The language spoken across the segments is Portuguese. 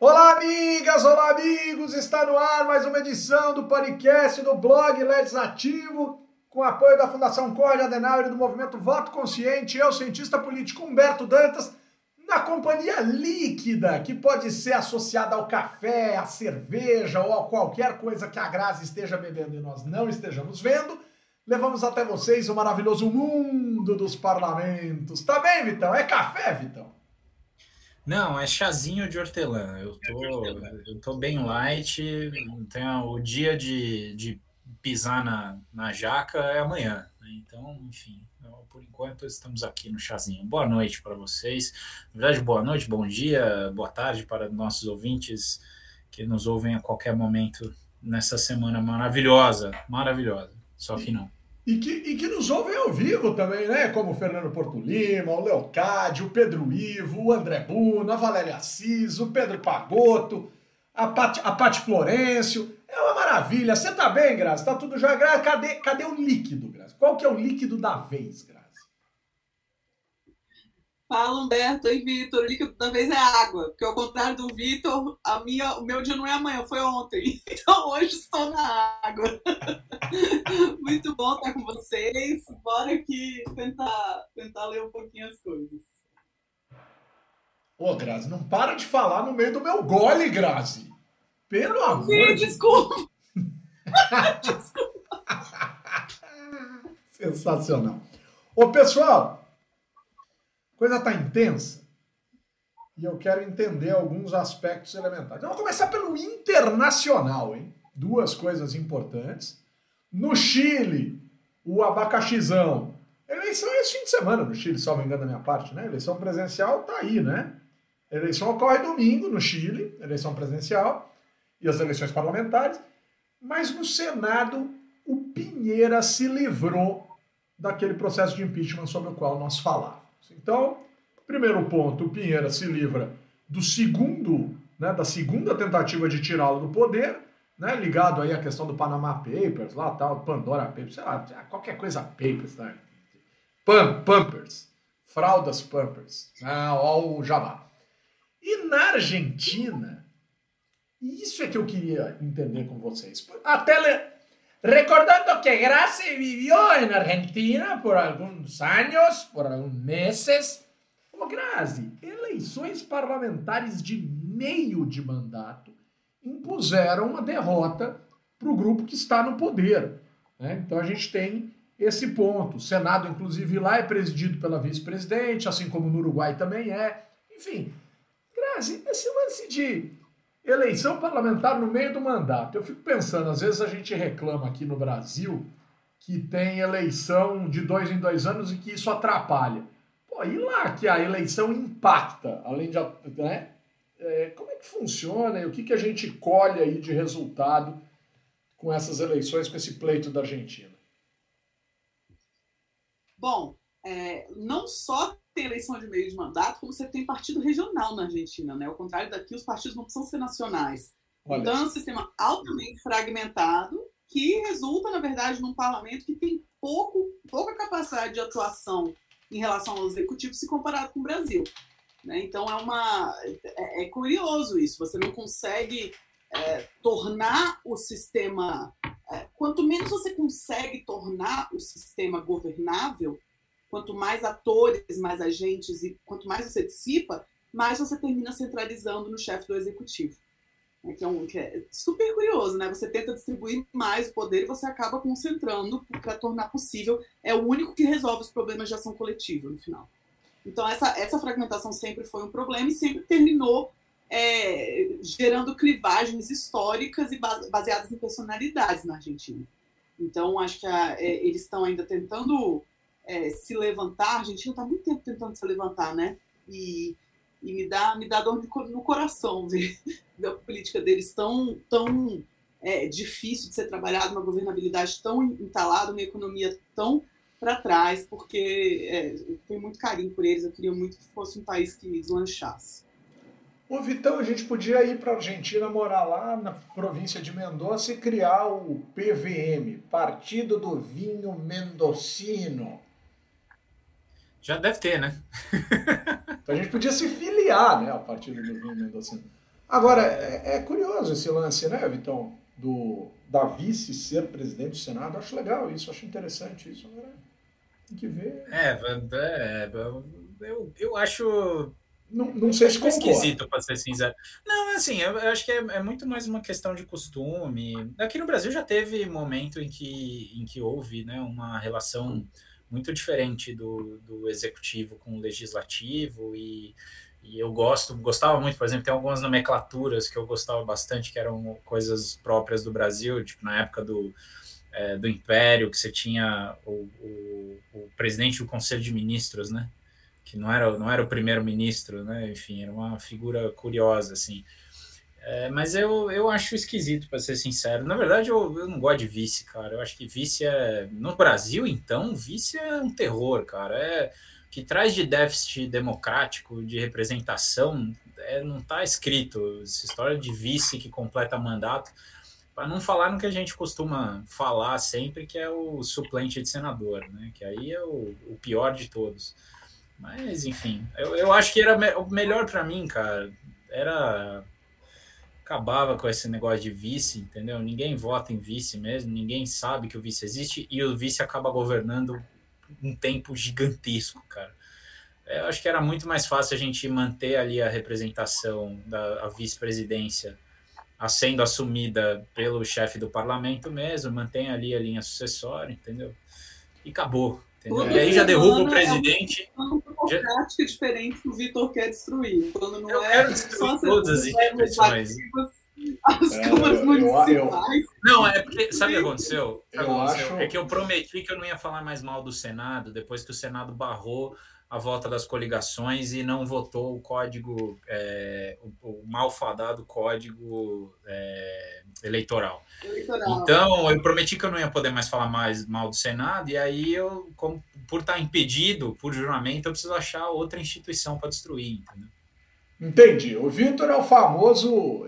Olá, amigas, olá, amigos! Está no ar mais uma edição do podcast do blog Legislativo, com apoio da Fundação Corte Adenauer e do movimento Voto Consciente. Eu, cientista político Humberto Dantas, na companhia líquida, que pode ser associada ao café, à cerveja ou a qualquer coisa que a Grazi esteja bebendo e nós não estejamos vendo. Levamos até vocês o maravilhoso mundo dos parlamentos. Tá bem, Vitão? É café, Vitão? Não, é chazinho de hortelã. Eu tô, eu tô bem light. Então, o dia de, de pisar na, na jaca é amanhã. Né? Então, enfim, por enquanto estamos aqui no chazinho. Boa noite para vocês. Na verdade, boa noite, bom dia, boa tarde para nossos ouvintes que nos ouvem a qualquer momento nessa semana maravilhosa. Maravilhosa. Só que não. E que, e que nos ouvem ao vivo também, né? Como o Fernando Porto Lima, o Leocádio, o Pedro Ivo, o André Buno, a Valéria Assis, o Pedro Pagotto, a Pati, a Pati Florencio. É uma maravilha. Você tá bem, Graça? Tá tudo já. Cadê, cadê o líquido, Graça? Qual que é o líquido da vez, Graça? Fala, Humberto. Oi, Vitor. O líquido da vez é água, porque ao contrário do Vitor, a minha, o meu dia não é amanhã, foi ontem. Então hoje estou na água. Muito bom estar com vocês. Bora aqui tentar, tentar ler um pouquinho as coisas. Ô, Grazi, não para de falar no meio do meu gole, Grazi. Pelo amor de Desculpa. desculpa. Sensacional. Ô, pessoal, coisa tá intensa e eu quero entender alguns aspectos elementares. Então, vamos começar pelo internacional, hein? Duas coisas importantes. No Chile, o abacaxizão. Eleição é esse fim de semana no Chile, me engano da minha parte, né? Eleição presencial tá aí, né? eleição ocorre domingo no Chile, eleição presencial, e as eleições parlamentares. Mas no Senado, o Pinheira se livrou daquele processo de impeachment sobre o qual nós falávamos. Então, primeiro ponto, o Pinheira se livra do segundo, né, da segunda tentativa de tirá-lo do poder, né, ligado aí à questão do Panama Papers, lá tal, Pandora Papers, sei lá, qualquer coisa Papers, né? Pump, Pampers, fraldas Pampers, né, ó o jabá. E na Argentina, isso é que eu queria entender com vocês. Até le... Recordando que Graci vivió en Argentina por alguns anos, por alguns meses. Ô, Grazi, eleições parlamentares de meio de mandato impuseram uma derrota para o grupo que está no poder. Né? Então a gente tem esse ponto. O Senado, inclusive, lá é presidido pela vice-presidente, assim como no Uruguai também é. Enfim, Grazi, esse lance de eleição parlamentar no meio do mandato. Eu fico pensando, às vezes a gente reclama aqui no Brasil que tem eleição de dois em dois anos e que isso atrapalha. Pô, e lá que a eleição impacta, além de. Né? É, como é que funciona e o que, que a gente colhe aí de resultado com essas eleições, com esse pleito da Argentina? Bom, é, não só tem eleição de meio de mandato, como você tem partido regional na Argentina, né? Ao contrário daqui, os partidos não precisam ser nacionais. Olha. Então, é um sistema altamente fragmentado que resulta, na verdade, num parlamento que tem pouco, pouca capacidade de atuação em relação ao executivo se comparado com o Brasil. Né? Então, é, uma, é, é curioso isso. Você não consegue é, tornar o sistema... É, quanto menos você consegue tornar o sistema governável, quanto mais atores, mais agentes e quanto mais você dissipa, mais você termina centralizando no chefe do executivo. É, é que é super curioso, né? Você tenta distribuir mais o poder e você acaba concentrando para tornar possível. É o único que resolve os problemas de ação coletiva no final. Então, essa, essa fragmentação sempre foi um problema e sempre terminou é, gerando clivagens históricas e baseadas em personalidades na Argentina. Então, acho que a, é, eles estão ainda tentando é, se levantar. A Argentina está muito tempo tentando se levantar, né? E, e me dá me dá dor no coração ver, a política deles tão tão é, difícil de ser trabalhada, uma governabilidade tão entalada, uma economia tão para trás, porque é, eu tenho muito carinho por eles. Eu queria muito que fosse um país que deslanchasse. Ô Vitão, a gente podia ir para a Argentina, morar lá na província de Mendoza e criar o PVM, Partido do Vinho Mendocino. Já deve ter, né? então a gente podia se filiar, né, a partir do vinho mendocino. Agora, é, é, curioso esse lance, né, Vitão? Do, da vice ser presidente do Senado. Acho legal isso, acho interessante isso. Agora, tem que ver. É, é eu, eu acho. Não, não sei se concordo. esquisito, para ser sincero. Não, assim, eu, eu acho que é, é, muito mais uma questão de costume. Aqui no Brasil já teve momento em que, em que houve né, uma relação muito diferente do, do executivo com o legislativo e e eu gosto, gostava muito, por exemplo, tem algumas nomenclaturas que eu gostava bastante, que eram coisas próprias do Brasil, tipo na época do, é, do Império, que você tinha o, o, o, presidente do Conselho de Ministros, né? Que não era, não era o primeiro-ministro, né? Enfim, era uma figura curiosa, assim. É, mas eu, eu acho esquisito, para ser sincero. Na verdade, eu, eu não gosto de vice, cara. Eu acho que vice é. No Brasil, então, vice é um terror, cara. É que traz de déficit democrático, de representação, é, não está escrito. Essa história de vice que completa mandato, para não falar no que a gente costuma falar sempre, que é o suplente de senador, né? que aí é o, o pior de todos. Mas, enfim, eu, eu acho que era o melhor para mim, cara, era acabava com esse negócio de vice, entendeu? Ninguém vota em vice mesmo, ninguém sabe que o vice existe e o vice acaba governando um tempo gigantesco, cara. Eu acho que era muito mais fácil a gente manter ali a representação da vice-presidência sendo assumida pelo chefe do parlamento mesmo, mantém ali a linha sucessória, entendeu? E acabou. Entendeu? E aí já derruba o presidente. É prática diferente que o Vitor quer destruir. Quando não eu é quero destruir todas as instituições. As é, câmaras municipais. não, é porque. Sabe o que aconteceu? eu aconteceu? Acho... É que eu prometi que eu não ia falar mais mal do Senado, depois que o Senado barrou a volta das coligações e não votou o código, é, o, o malfadado código é, eleitoral. eleitoral. Então, eu prometi que eu não ia poder mais falar mais mal do Senado, e aí eu, como, por estar impedido por juramento, eu preciso achar outra instituição para destruir, entendeu? Entendi. O Vitor é o famoso.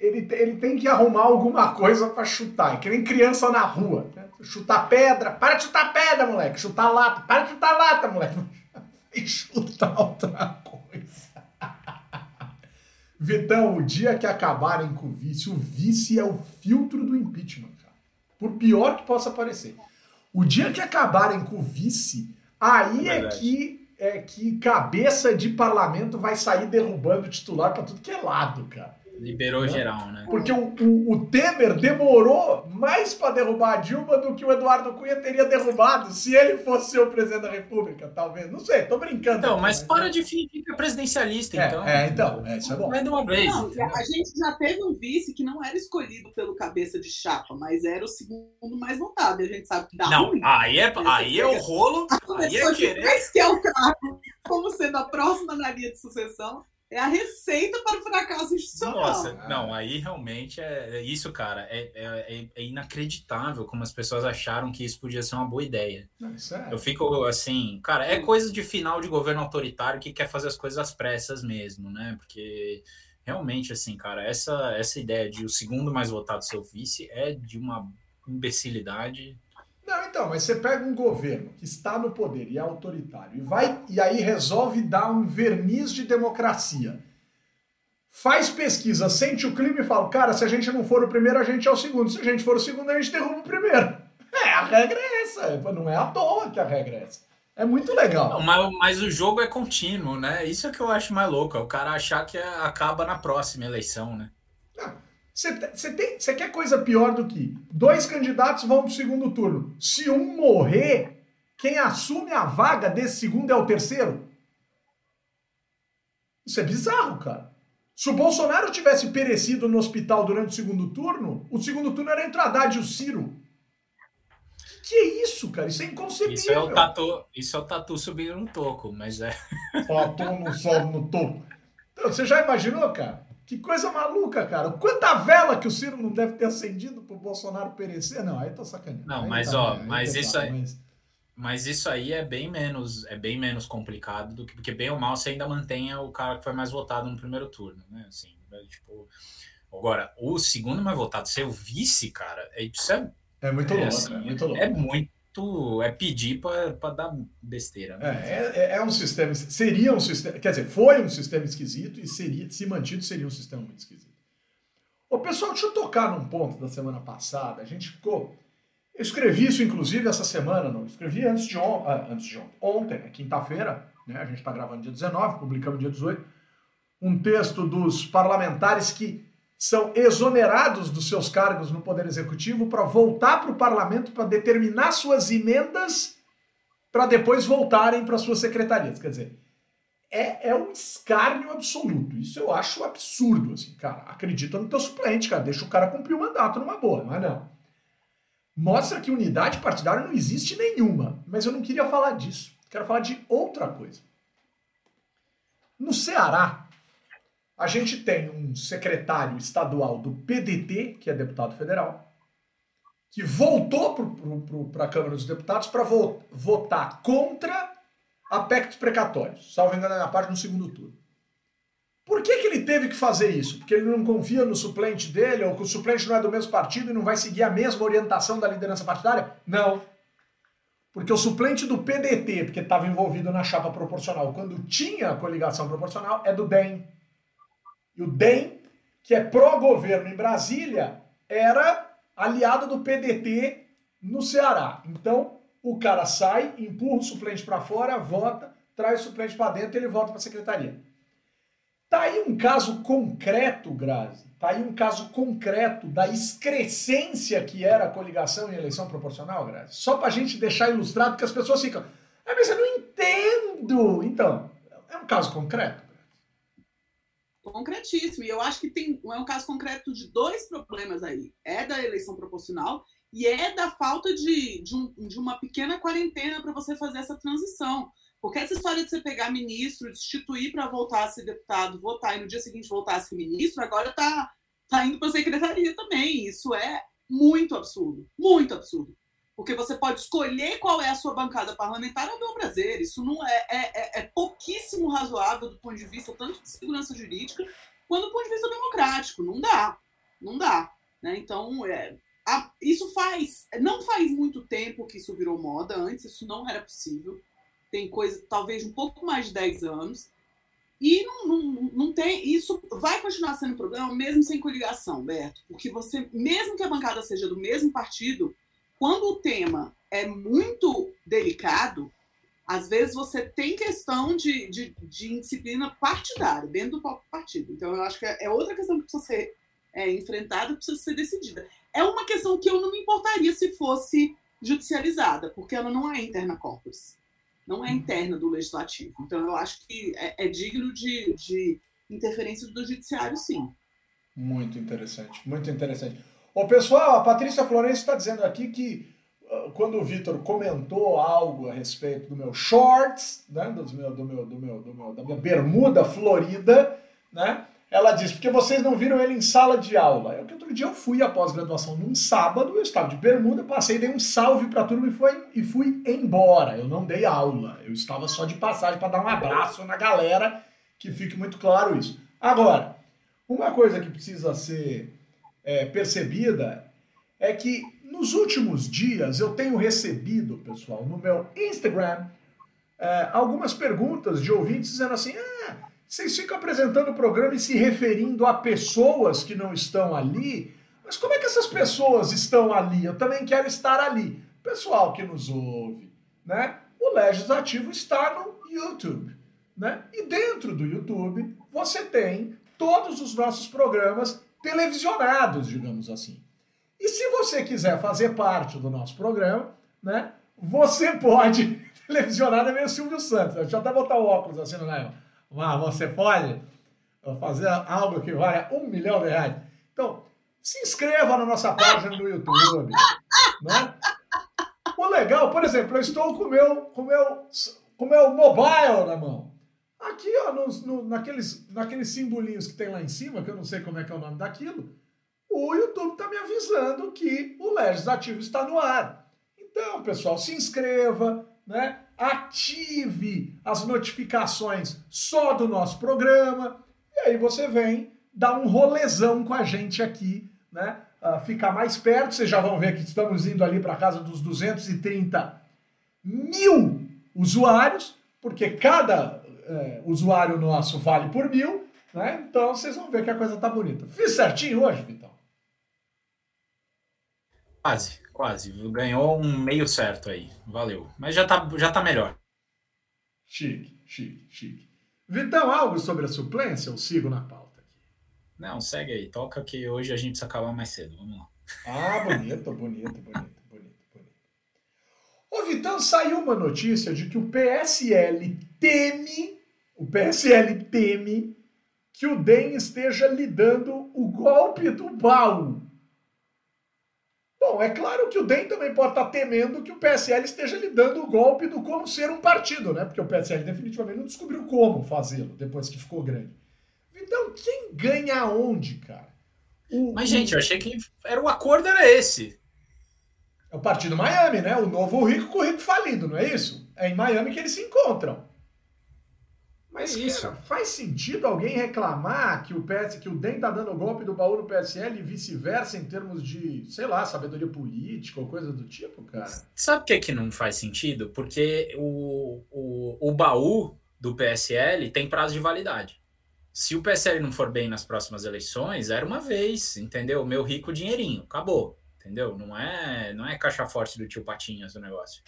Ele, ele tem que arrumar alguma coisa para chutar. É que nem criança na rua. Né? Chutar pedra. Para de chutar pedra, moleque. Chutar lata. Para de chutar lata, moleque. E chutar outra coisa. Vitão, o dia que acabarem com o vice, o vice é o filtro do impeachment, cara. Por pior que possa parecer. O dia que acabarem com o vice, aí é, é que é que cabeça de parlamento vai sair derrubando titular para tudo que é lado, cara. Liberou né? geral, né? Porque o, o, o Temer demorou mais para derrubar a Dilma do que o Eduardo Cunha teria derrubado se ele fosse o presidente da República, talvez. Não sei, tô brincando. Então, mas para né? de fingir que é presidencialista, é, então. É, então, é, isso é bom. Vai de uma vez. Não, a gente já teve um vice que não era escolhido pelo cabeça de chapa, mas era o segundo mais votado. E a gente sabe que dá Não, ruim. aí é, aí é o rolo. aí é querer. Que é o cargo como sendo a próxima na linha de sucessão é a receita para o fracasso institucional. Nossa, não, aí realmente é, é isso, cara. É, é, é, inacreditável como as pessoas acharam que isso podia ser uma boa ideia. É Eu fico assim, cara, é coisa de final de governo autoritário que quer fazer as coisas às pressas mesmo, né? Porque realmente, assim, cara, essa, essa ideia de o segundo mais votado ser o vice é de uma imbecilidade não, então, mas você pega um governo que está no poder e é autoritário e vai e aí resolve dar um verniz de democracia. Faz pesquisa, sente o clima e fala: cara, se a gente não for o primeiro, a gente é o segundo. Se a gente for o segundo, a gente derruba o primeiro. É, a regra é essa. Não é à toa que a regra é essa. É muito legal. Não, mas, mas, o jogo é contínuo, né? Isso é que eu acho mais louco. É o cara achar que acaba na próxima eleição, né? Você quer coisa pior do que dois candidatos vão para o segundo turno. Se um morrer, quem assume a vaga desse segundo é o terceiro? Isso é bizarro, cara. Se o Bolsonaro tivesse perecido no hospital durante o segundo turno, o segundo turno era entre o Haddad e o Ciro. Que, que é isso, cara? Isso é inconcebível. Isso é o tatu, isso é o tatu subindo no toco, mas é. Sobe no toco. Então, você já imaginou, cara? Que coisa maluca, cara. Quanta vela que o Ciro não deve ter acendido pro Bolsonaro perecer? Não, aí tô sacaneando. Não, aí mas tá, ó, mas isso aí. Mas... mas... isso aí é bem menos, é bem menos complicado do que porque bem ou mal você ainda mantém o cara que foi mais votado no primeiro turno, né? Assim, é, tipo, agora o segundo mais votado ser o vice, cara, é isso é é muito é, louco, assim, é muito louco. É muito É pedir para dar besteira. Né? É, é, é, um sistema. Seria um sistema. Quer dizer, foi um sistema esquisito e seria, se mantido, seria um sistema muito esquisito. Ô, pessoal, deixa eu tocar num ponto da semana passada. A gente ficou. Eu escrevi isso, inclusive, essa semana. Não? Escrevi antes de, on... ah, antes de ontem. Ontem, é quinta-feira, né? a gente está gravando dia 19, publicamos dia 18. Um texto dos parlamentares que são exonerados dos seus cargos no Poder Executivo para voltar para o parlamento para determinar suas emendas para depois voltarem para suas secretarias. Quer dizer, é, é um escárnio absoluto. Isso eu acho absurdo, assim, cara. Acredita no teu suplente, cara. Deixa o cara cumprir o mandato numa boa, mas não. Mostra que unidade partidária não existe nenhuma. Mas eu não queria falar disso. Quero falar de outra coisa. No Ceará, a gente tem um secretário estadual do PDT, que é deputado federal, que voltou para a Câmara dos Deputados para vo votar contra a PEC dos precatórios, salvo engano, na parte no segundo turno. Por que, que ele teve que fazer isso? Porque ele não confia no suplente dele, ou que o suplente não é do mesmo partido e não vai seguir a mesma orientação da liderança partidária? Não. Porque o suplente do PDT, porque estava envolvido na chapa proporcional quando tinha coligação proporcional, é do DEM. E o DEM, que é pró-governo em Brasília, era aliado do PDT no Ceará. Então, o cara sai, empurra o suplente para fora, vota, traz o suplente para dentro e ele volta para a secretaria. Tá aí um caso concreto, Grazi. Tá aí um caso concreto da excrescência que era a coligação em eleição proporcional, Grazi. Só para a gente deixar ilustrado que as pessoas ficam, ah, mas eu não entendo. Então, é um caso concreto concretíssimo. E eu acho que tem é um caso concreto de dois problemas aí. É da eleição proporcional e é da falta de, de, um, de uma pequena quarentena para você fazer essa transição. Porque essa história de você pegar ministro, destituir para voltar a ser deputado, votar e no dia seguinte voltar a ser ministro, agora está tá indo para a secretaria também. Isso é muito absurdo. Muito absurdo porque você pode escolher qual é a sua bancada parlamentar ao meu prazer. Isso não é, é, é, é, pouquíssimo razoável do ponto de vista tanto de segurança jurídica quanto do ponto de vista democrático. Não dá, não dá. Né? Então, é, a, isso faz, não faz muito tempo que isso virou moda. Antes isso não era possível. Tem coisa, talvez um pouco mais de 10 anos. E não, não, não tem. Isso vai continuar sendo problema mesmo sem coligação, Berto. Porque você, mesmo que a bancada seja do mesmo partido, quando o tema é muito delicado, às vezes você tem questão de, de, de indisciplina partidária dentro do próprio partido. Então, eu acho que é outra questão que precisa ser é, enfrentada, precisa ser decidida. É uma questão que eu não me importaria se fosse judicializada, porque ela não é interna corpus, não é interna do legislativo. Então, eu acho que é, é digno de, de interferência do judiciário, sim. Muito interessante, muito interessante. Ô, pessoal, a Patrícia Florencio está dizendo aqui que uh, quando o Vitor comentou algo a respeito do meu shorts, né, do meu, do meu, do meu, do meu, da minha bermuda florida, né, ela disse, porque vocês não viram ele em sala de aula. É que outro dia eu fui após graduação num sábado, eu estava de bermuda, passei, dei um salve para a turma e, foi, e fui embora. Eu não dei aula, eu estava só de passagem para dar um abraço na galera, que fique muito claro isso. Agora, uma coisa que precisa ser é, percebida é que nos últimos dias eu tenho recebido, pessoal, no meu Instagram, é, algumas perguntas de ouvintes dizendo assim: ah, vocês ficam apresentando o programa e se referindo a pessoas que não estão ali, mas como é que essas pessoas estão ali? Eu também quero estar ali. Pessoal que nos ouve, né? O Legislativo está no YouTube, né? E dentro do YouTube você tem todos os nossos programas televisionados, digamos assim. E se você quiser fazer parte do nosso programa, né, você pode. Televisionado é meio Silvio Santos. Deixa eu até botar o óculos assim, né? Mas você pode fazer algo que vale um milhão de reais. Então, se inscreva na nossa página no YouTube. Né? O legal, por exemplo, eu estou com o meu, com meu, com meu mobile na mão. Aqui, ó, nos, no, naqueles, naqueles simbolinhos que tem lá em cima, que eu não sei como é que é o nome daquilo, o YouTube está me avisando que o Legislativo está no ar. Então, pessoal, se inscreva, né? ative as notificações só do nosso programa, e aí você vem dar um rolezão com a gente aqui né, uh, ficar mais perto. Vocês já vão ver que estamos indo ali para casa dos 230 mil usuários, porque cada é, usuário nosso vale por mil, né? Então vocês vão ver que a coisa tá bonita. Fiz certinho hoje, Vitão? Quase, quase. Ganhou um meio certo aí. Valeu. Mas já tá, já tá melhor. Chique, chique, chique. Vitão, algo sobre a suplência? Eu sigo na pauta aqui. Não, segue aí. Toca que hoje a gente precisa acabar mais cedo. Vamos lá. Ah, bonito, bonito, bonito, bonito, bonito. Ô, Vitão, saiu uma notícia de que o PSL teme, o PSL teme que o DEM esteja lidando o golpe do baú. Bom, é claro que o DEM também pode estar temendo que o PSL esteja lidando o golpe do como ser um partido, né? Porque o PSL definitivamente não descobriu como fazê-lo depois que ficou grande. Então, quem ganha onde, cara? O, Mas, gente, eu achei que era o acordo era esse. É o Partido Miami, né? O novo rico com o rico falido, não é isso? É em Miami que eles se encontram. Mas é isso. Cara, faz sentido alguém reclamar que o PS, que o DEM tá dando golpe do baú no PSL e vice-versa em termos de, sei lá, sabedoria política ou coisa do tipo, cara? Sabe por que, que não faz sentido? Porque o, o, o baú do PSL tem prazo de validade. Se o PSL não for bem nas próximas eleições, era uma vez, entendeu? Meu rico dinheirinho, acabou, entendeu? Não é, não é caixa forte do tio Patinhas o negócio,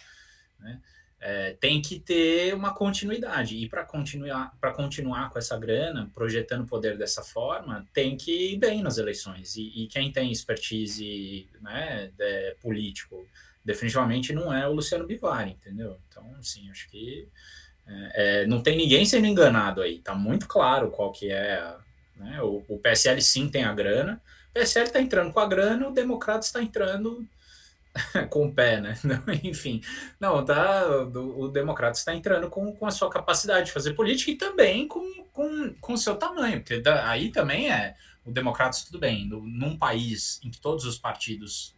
né? É, tem que ter uma continuidade. E para continuar, continuar com essa grana, projetando o poder dessa forma, tem que ir bem nas eleições. E, e quem tem expertise né, de, político, definitivamente não é o Luciano Bivar, entendeu? Então, assim, acho que é, é, não tem ninguém sendo enganado aí. Está muito claro qual que é. Né, o, o PSL sim tem a grana. O PSL está entrando com a grana, o Democrata está entrando com o pé, né? Enfim, não, tá, o, o democrata está entrando com, com a sua capacidade de fazer política e também com o com, com seu tamanho, porque da, aí também é o democrata tudo bem, no, num país em que todos os partidos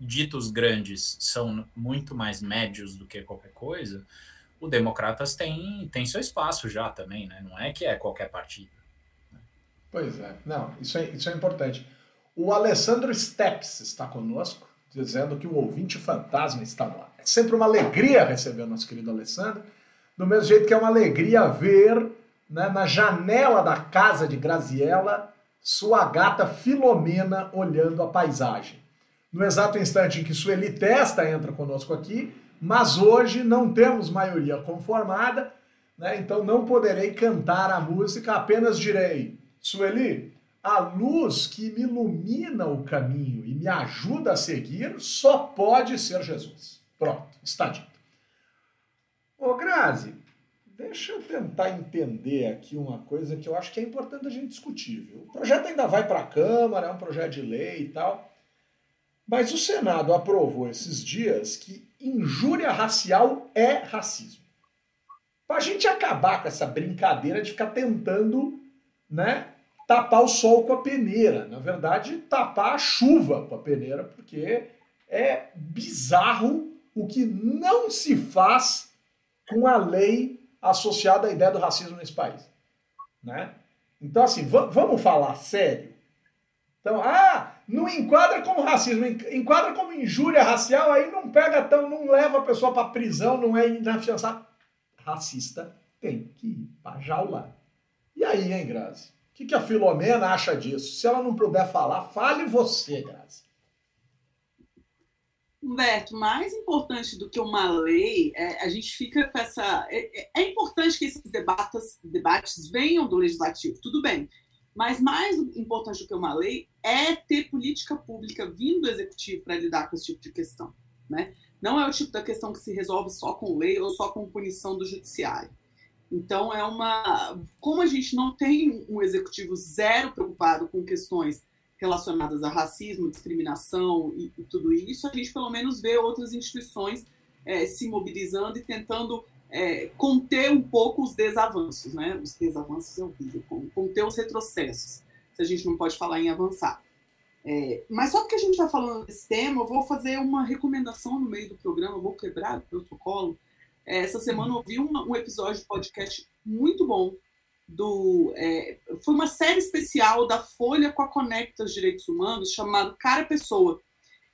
ditos grandes são muito mais médios do que qualquer coisa, o Democratas tem, tem seu espaço já também, né? Não é que é qualquer partido. Pois é, não, isso é, isso é importante. O Alessandro Steps está conosco dizendo que o ouvinte fantasma está ar. É sempre uma alegria receber o nosso querido Alessandro, do mesmo jeito que é uma alegria ver né, na janela da casa de Graziella sua gata Filomena olhando a paisagem. No exato instante em que Sueli Testa entra conosco aqui, mas hoje não temos maioria conformada, né, então não poderei cantar a música, apenas direi, Sueli, a luz que me ilumina o caminho e me ajuda a seguir só pode ser Jesus. Pronto, está dito. Ô Grazi, deixa eu tentar entender aqui uma coisa que eu acho que é importante a gente discutir. Viu? O projeto ainda vai para a Câmara, é um projeto de lei e tal. Mas o Senado aprovou esses dias que injúria racial é racismo. Para a gente acabar com essa brincadeira de ficar tentando né, tapar o sol com a peneira. Na verdade, tapar a chuva com a peneira, porque é bizarro o que não se faz com a lei associada à ideia do racismo nesse país. Né? Então, assim, vamos falar sério? Então, ah, não enquadra como racismo, enquadra como injúria racial, aí não pega tão, não leva a pessoa para prisão, não é inafiançável. Racista tem que ir para jaula. E aí, hein, Grazi? Que, que a Filomena acha disso? Se ela não puder falar, fale você, Grazi. Humberto, mais importante do que uma lei, é, a gente fica com essa. É, é, é importante que esses debates, debates venham do legislativo, tudo bem. Mas mais importante do que uma lei é ter política pública vindo do executivo para lidar com esse tipo de questão. Né? Não é o tipo da questão que se resolve só com lei ou só com punição do judiciário. Então, é uma. Como a gente não tem um executivo zero preocupado com questões relacionadas a racismo, discriminação e, e tudo isso, a gente pelo menos vê outras instituições é, se mobilizando e tentando é, conter um pouco os desavanços, né? Os desavanços é horrível, conter os retrocessos, se a gente não pode falar em avançar. É, mas só porque a gente está falando desse tema, eu vou fazer uma recomendação no meio do programa, vou quebrar o protocolo. É, essa semana eu ouvi um, um episódio de podcast muito bom do é, foi uma série especial da Folha com a Conecta os Direitos Humanos chamado Cara Pessoa.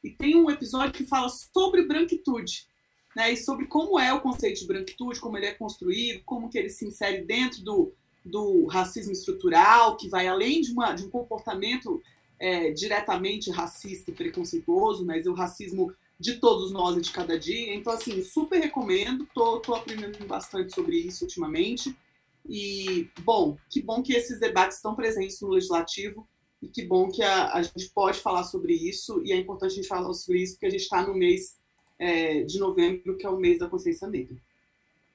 E tem um episódio que fala sobre branquitude né, e sobre como é o conceito de branquitude, como ele é construído, como que ele se insere dentro do, do racismo estrutural, que vai além de, uma, de um comportamento é, diretamente racista e preconceituoso, mas o racismo de todos nós e de cada dia. Então, assim, super recomendo, tô, tô aprendendo bastante sobre isso ultimamente. E, bom, que bom que esses debates estão presentes no Legislativo e que bom que a, a gente pode falar sobre isso e é importante a gente falar sobre isso porque a gente está no mês é, de novembro, que é o mês da consciência negra.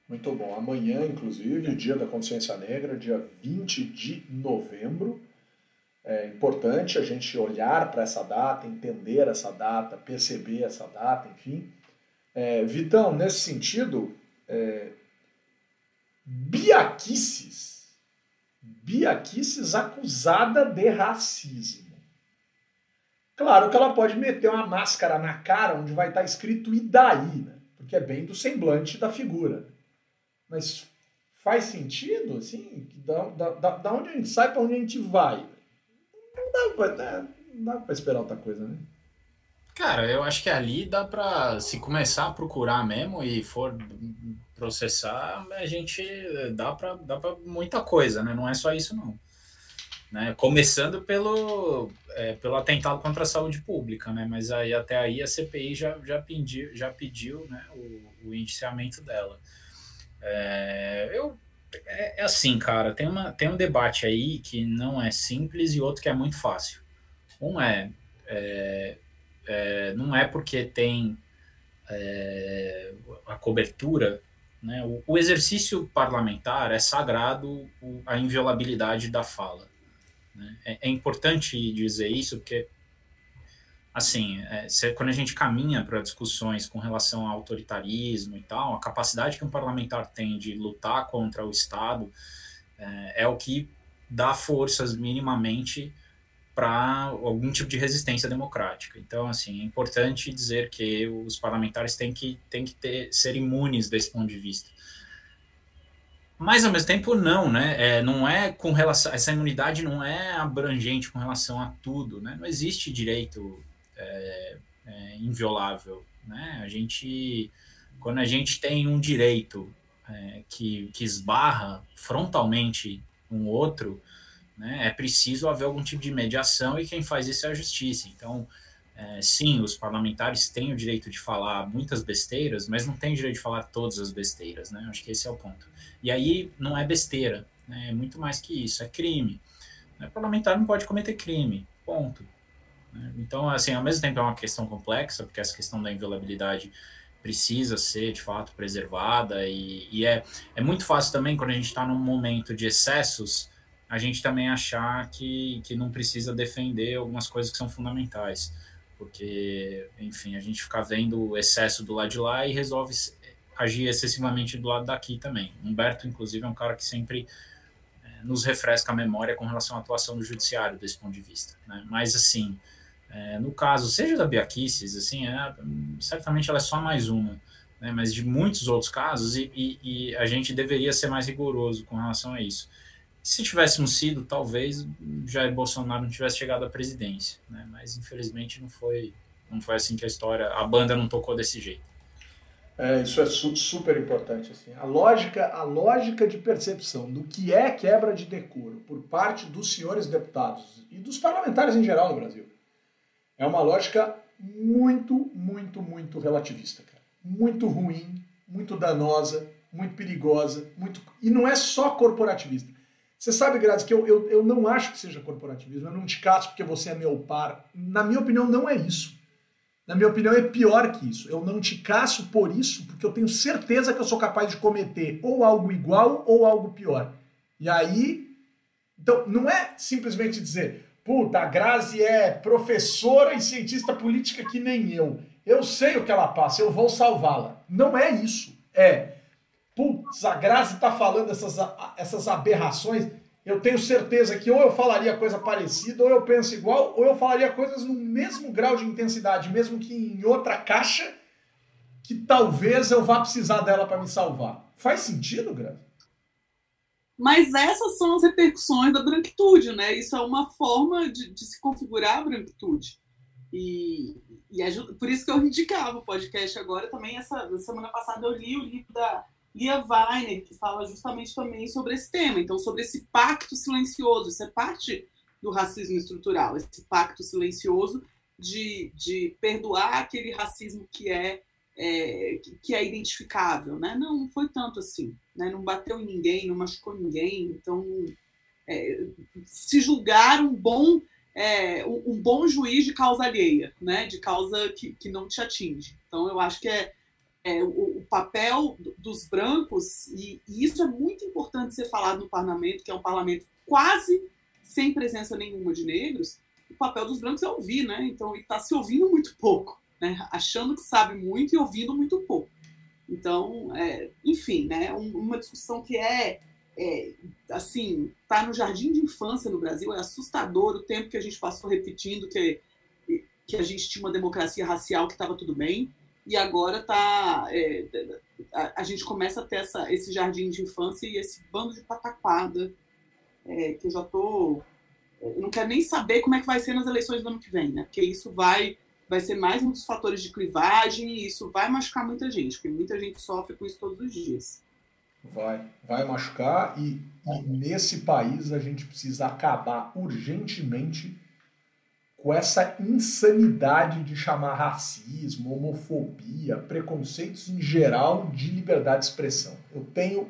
Muito bom. Amanhã, inclusive, o Dia da Consciência Negra, dia 20 de novembro. É importante a gente olhar para essa data, entender essa data, perceber essa data, enfim. É, Vitão, nesse sentido, é, Biaquices, Biaquices acusada de racismo. Claro que ela pode meter uma máscara na cara onde vai estar escrito e daí, né? porque é bem do semblante da figura. Mas faz sentido, assim? Da, da, da onde a gente sai para onde a gente vai? Não dá pra, não dá pra esperar outra coisa, né? Cara, eu acho que ali dá pra, se começar a procurar mesmo e for processar, a gente dá pra, dá pra muita coisa, né? Não é só isso, não. Né? Começando pelo, é, pelo atentado contra a saúde pública, né? Mas aí até aí a CPI já, já pediu, já pediu né, o, o indiciamento dela. É, eu é, é, assim, cara, tem, uma, tem um debate aí que não é simples e outro que é muito fácil. Um é, é, é não é porque tem é, a cobertura, né, o, o, exercício parlamentar é sagrado o, a inviolabilidade da fala. Né? É, é importante dizer isso porque assim, é, se, quando a gente caminha para discussões com relação ao autoritarismo e tal, a capacidade que um parlamentar tem de lutar contra o Estado é, é o que dá forças minimamente para algum tipo de resistência democrática. Então, assim, é importante dizer que os parlamentares têm que, têm que ter, ser imunes desse ponto de vista. Mas ao mesmo tempo não, né? É, não é com relação essa imunidade não é abrangente com relação a tudo, né? Não existe direito é, é, inviolável. Né? A gente, quando a gente tem um direito é, que, que esbarra frontalmente um outro, né, é preciso haver algum tipo de mediação e quem faz isso é a justiça. Então, é, sim, os parlamentares têm o direito de falar muitas besteiras, mas não têm o direito de falar todas as besteiras, né? Acho que esse é o ponto. E aí não é besteira, né? é muito mais que isso, é crime. O parlamentar não pode cometer crime, ponto. Né? Então, assim, ao mesmo tempo é uma questão complexa, porque essa questão da inviolabilidade precisa ser, de fato, preservada, e, e é, é muito fácil também, quando a gente está num momento de excessos, a gente também achar que, que não precisa defender algumas coisas que são fundamentais, porque, enfim, a gente fica vendo o excesso do lado de lá e resolve agir excessivamente do lado daqui também. Humberto, inclusive, é um cara que sempre é, nos refresca a memória com relação à atuação do judiciário desse ponto de vista. Né? Mas, assim, é, no caso, seja da Biaquices, assim, é, certamente ela é só mais uma, né, mas de muitos outros casos, e, e, e, a gente deveria ser mais rigoroso com relação a isso. Se tivéssemos sido, talvez Jair Bolsonaro não tivesse chegado à presidência, né, mas infelizmente não foi, não foi assim que a história, a banda não tocou desse jeito. É, isso é su super importante. Assim. A, lógica, a lógica de percepção do que é quebra de decoro por parte dos senhores deputados e dos parlamentares em geral no Brasil é uma lógica muito, muito, muito relativista, cara. Muito ruim, muito danosa, muito perigosa, muito e não é só corporativista. Você sabe, Grátis, que eu, eu, eu não acho que seja corporativismo, eu não te caço porque você é meu par. Na minha opinião, não é isso. Na minha opinião, é pior que isso. Eu não te caço por isso, porque eu tenho certeza que eu sou capaz de cometer ou algo igual ou algo pior. E aí. Então, não é simplesmente dizer, Puta, a Grazi é professora e cientista política que nem eu. Eu sei o que ela passa, eu vou salvá-la. Não é isso. É, putz, a Grazi tá falando essas, essas aberrações. Eu tenho certeza que ou eu falaria coisa parecida, ou eu penso igual, ou eu falaria coisas no mesmo grau de intensidade, mesmo que em outra caixa, que talvez eu vá precisar dela para me salvar. Faz sentido, Grazi? Mas essas são as repercussões da branquitude, né? Isso é uma forma de, de se configurar a branquitude. E, e ajuda, por isso que eu indicava o podcast agora também. Essa semana passada eu li o livro da Lia Weiner, que fala justamente também sobre esse tema. Então, sobre esse pacto silencioso. Isso é parte do racismo estrutural, esse pacto silencioso de, de perdoar aquele racismo que é, é, que é identificável. Né? Não, não foi tanto assim. Né? Não bateu em ninguém, não machucou ninguém. Então, é, se julgar um bom, é, um bom juiz de causa alheia, né? de causa que, que não te atinge. Então, eu acho que é, é o, o, papel dos brancos, e, e isso é muito importante ser falado no parlamento, que é um parlamento quase sem presença nenhuma de negros, o papel dos brancos é ouvir, né? Então, está se ouvindo muito pouco, né? Achando que sabe muito e ouvindo muito pouco. Então, é, enfim, né? Uma discussão que é, é assim, está no jardim de infância no Brasil, é assustador o tempo que a gente passou repetindo que, que a gente tinha uma democracia racial que estava tudo bem, e agora tá, é, a, a, gente começa a ter essa, esse jardim de infância e esse bando de pataquada, é, que eu já estou eu não quero nem saber como é que vai ser nas eleições do ano que vem, né? Porque isso vai, vai ser mais um dos fatores de clivagem e isso vai machucar muita gente, porque muita gente sofre com isso todos os dias. Vai, vai machucar e, e nesse país a gente precisa acabar urgentemente com essa insanidade de chamar racismo, homofobia, preconceitos em geral de liberdade de expressão. Eu tenho,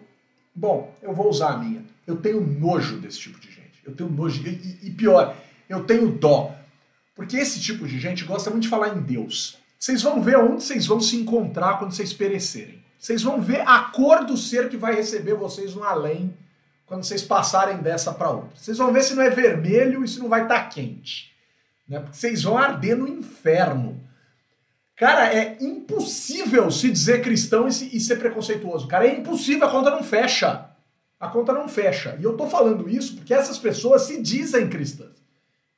bom, eu vou usar a minha. Eu tenho nojo desse tipo de gente. Eu tenho nojo. E, e pior, eu tenho dó. Porque esse tipo de gente gosta muito de falar em Deus. Vocês vão ver onde vocês vão se encontrar quando vocês perecerem. Vocês vão ver a cor do ser que vai receber vocês no além quando vocês passarem dessa para outra. Vocês vão ver se não é vermelho e se não vai estar tá quente. Né? Porque vocês vão arder no inferno. Cara, é impossível se dizer cristão e, se, e ser preconceituoso. Cara, é impossível, a conta não fecha a conta não fecha. E eu estou falando isso porque essas pessoas se dizem cristãs.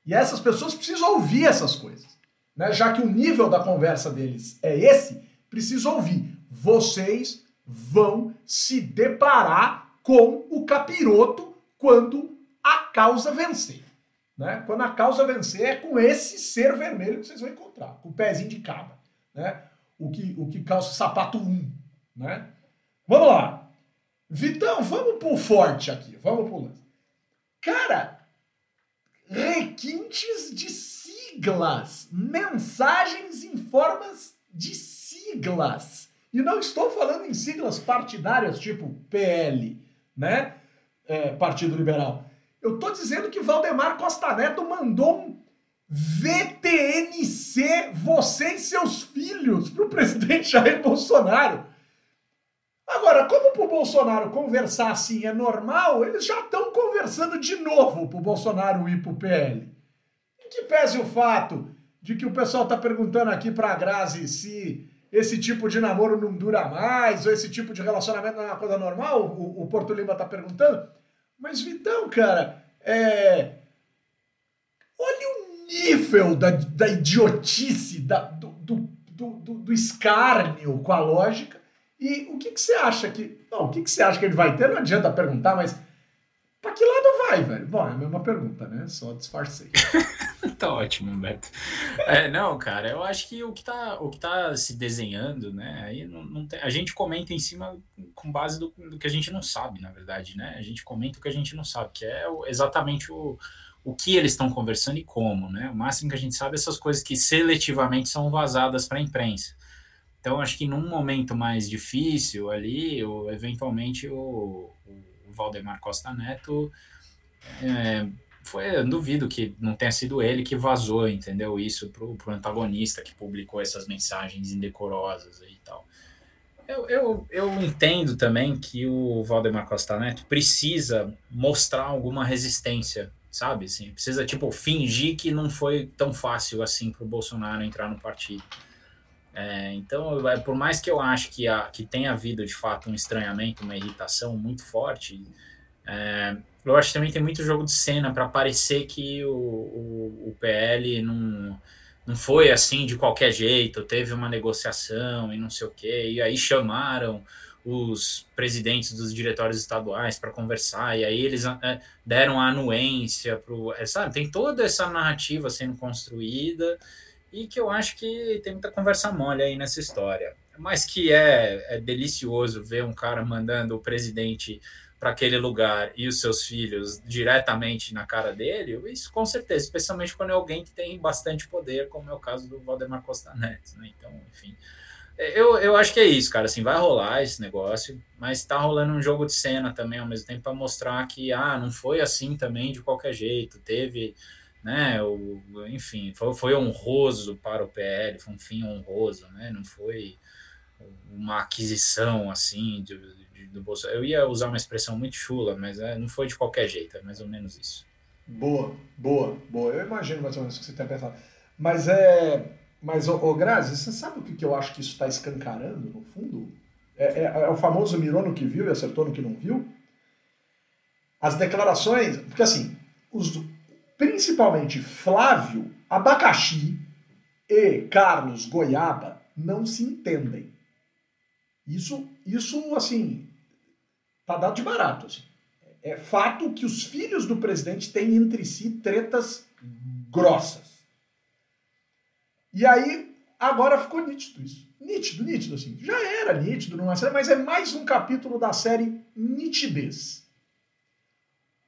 E essas pessoas precisam ouvir essas coisas. Né? Já que o nível da conversa deles é esse, precisam ouvir. Vocês vão se deparar com o capiroto quando a causa vencer. Né? Quando a causa vencer, é com esse ser vermelho que vocês vão encontrar, com o pezinho de cabra. Né? O, que, o que calça sapato 1. Né? Vamos lá. Vitão, vamos pro forte aqui, vamos pro lance. Cara, requintes de siglas, mensagens em formas de siglas. E não estou falando em siglas partidárias tipo PL, né? É, Partido Liberal. Eu estou dizendo que Valdemar Costa Neto mandou um VTNC, você e seus filhos, para o presidente Jair Bolsonaro. Agora, como para o Bolsonaro conversar assim é normal, eles já estão conversando de novo para o Bolsonaro ir para o PL. Em que pese o fato de que o pessoal está perguntando aqui para a Grazi se esse tipo de namoro não dura mais, ou esse tipo de relacionamento não é uma coisa normal, o, o Porto Lima está perguntando. Mas, Vitão, cara, é... olha o nível da, da idiotice, da, do, do, do, do escárnio com a lógica e o que, que você acha que. Não, o que, que você acha que ele vai ter? Não adianta perguntar, mas. Pra que lado vai, velho? Bom, é a mesma pergunta, né? Só disfarcei. tá ótimo, Beto. É, não, cara, eu acho que o que tá, o que tá se desenhando, né? Aí não, não tem, a gente comenta em cima com base do, do, que a gente não sabe, na verdade, né? A gente comenta o que a gente não sabe, que é exatamente o, o que eles estão conversando e como, né? O máximo que a gente sabe é essas coisas que seletivamente são vazadas para a imprensa. Então, acho que num momento mais difícil ali, ou eventualmente o, o Valdemar Costa Neto é, foi, eu duvido que não tenha sido ele que vazou, entendeu? Isso pro, pro antagonista que publicou essas mensagens indecorosas e tal. Eu, eu, eu entendo também que o Valdemar Costa Neto precisa mostrar alguma resistência, sabe? Assim, precisa, tipo, fingir que não foi tão fácil assim pro Bolsonaro entrar no partido. É, então, é, por mais que eu acho que, que tenha havido de fato um estranhamento, uma irritação muito forte, é, eu acho que também tem muito jogo de cena para parecer que o, o, o, PL não, não foi assim de qualquer jeito, teve uma negociação e não sei o quê, e aí chamaram os presidentes dos diretórios estaduais para conversar, e aí eles é, deram a anuência para o. É, sabe, tem toda essa narrativa sendo construída e que eu acho que tem muita conversa mole aí nessa história. Mas que é, é delicioso ver um cara mandando o presidente para aquele lugar e os seus filhos diretamente na cara dele, isso com certeza, especialmente quando é alguém que tem bastante poder, como é o caso do Valdemar Costa Neto, né? Então, enfim. Eu, eu acho que é isso, cara. Assim, vai rolar esse negócio, mas tá rolando um jogo de cena também ao mesmo tempo para mostrar que, ah, não foi assim também de qualquer jeito. Teve, né, o, enfim, foi, foi honroso para o PL, foi um fim honroso, né? Não foi uma aquisição assim de, de, do Bolsonaro. Eu ia usar uma expressão muito chula, mas é, não foi de qualquer jeito, é mais ou menos isso. Boa, boa, boa. Eu imagino mais ou menos o que você tem pensado. Mas é. Mas, ô, ô Grazi, você sabe o que, que eu acho que isso está escancarando, no fundo? É, é, é, o famoso mirou no que viu e acertou no que não viu? As declarações. Porque, assim, os, principalmente Flávio Abacaxi e Carlos Goiaba não se entendem. Isso, isso assim, tá dado de barato. Assim. É fato que os filhos do presidente têm entre si tretas grossas. E aí, agora ficou nítido isso. Nítido, nítido, assim. Já era nítido numa série, mas é mais um capítulo da série Nitidez.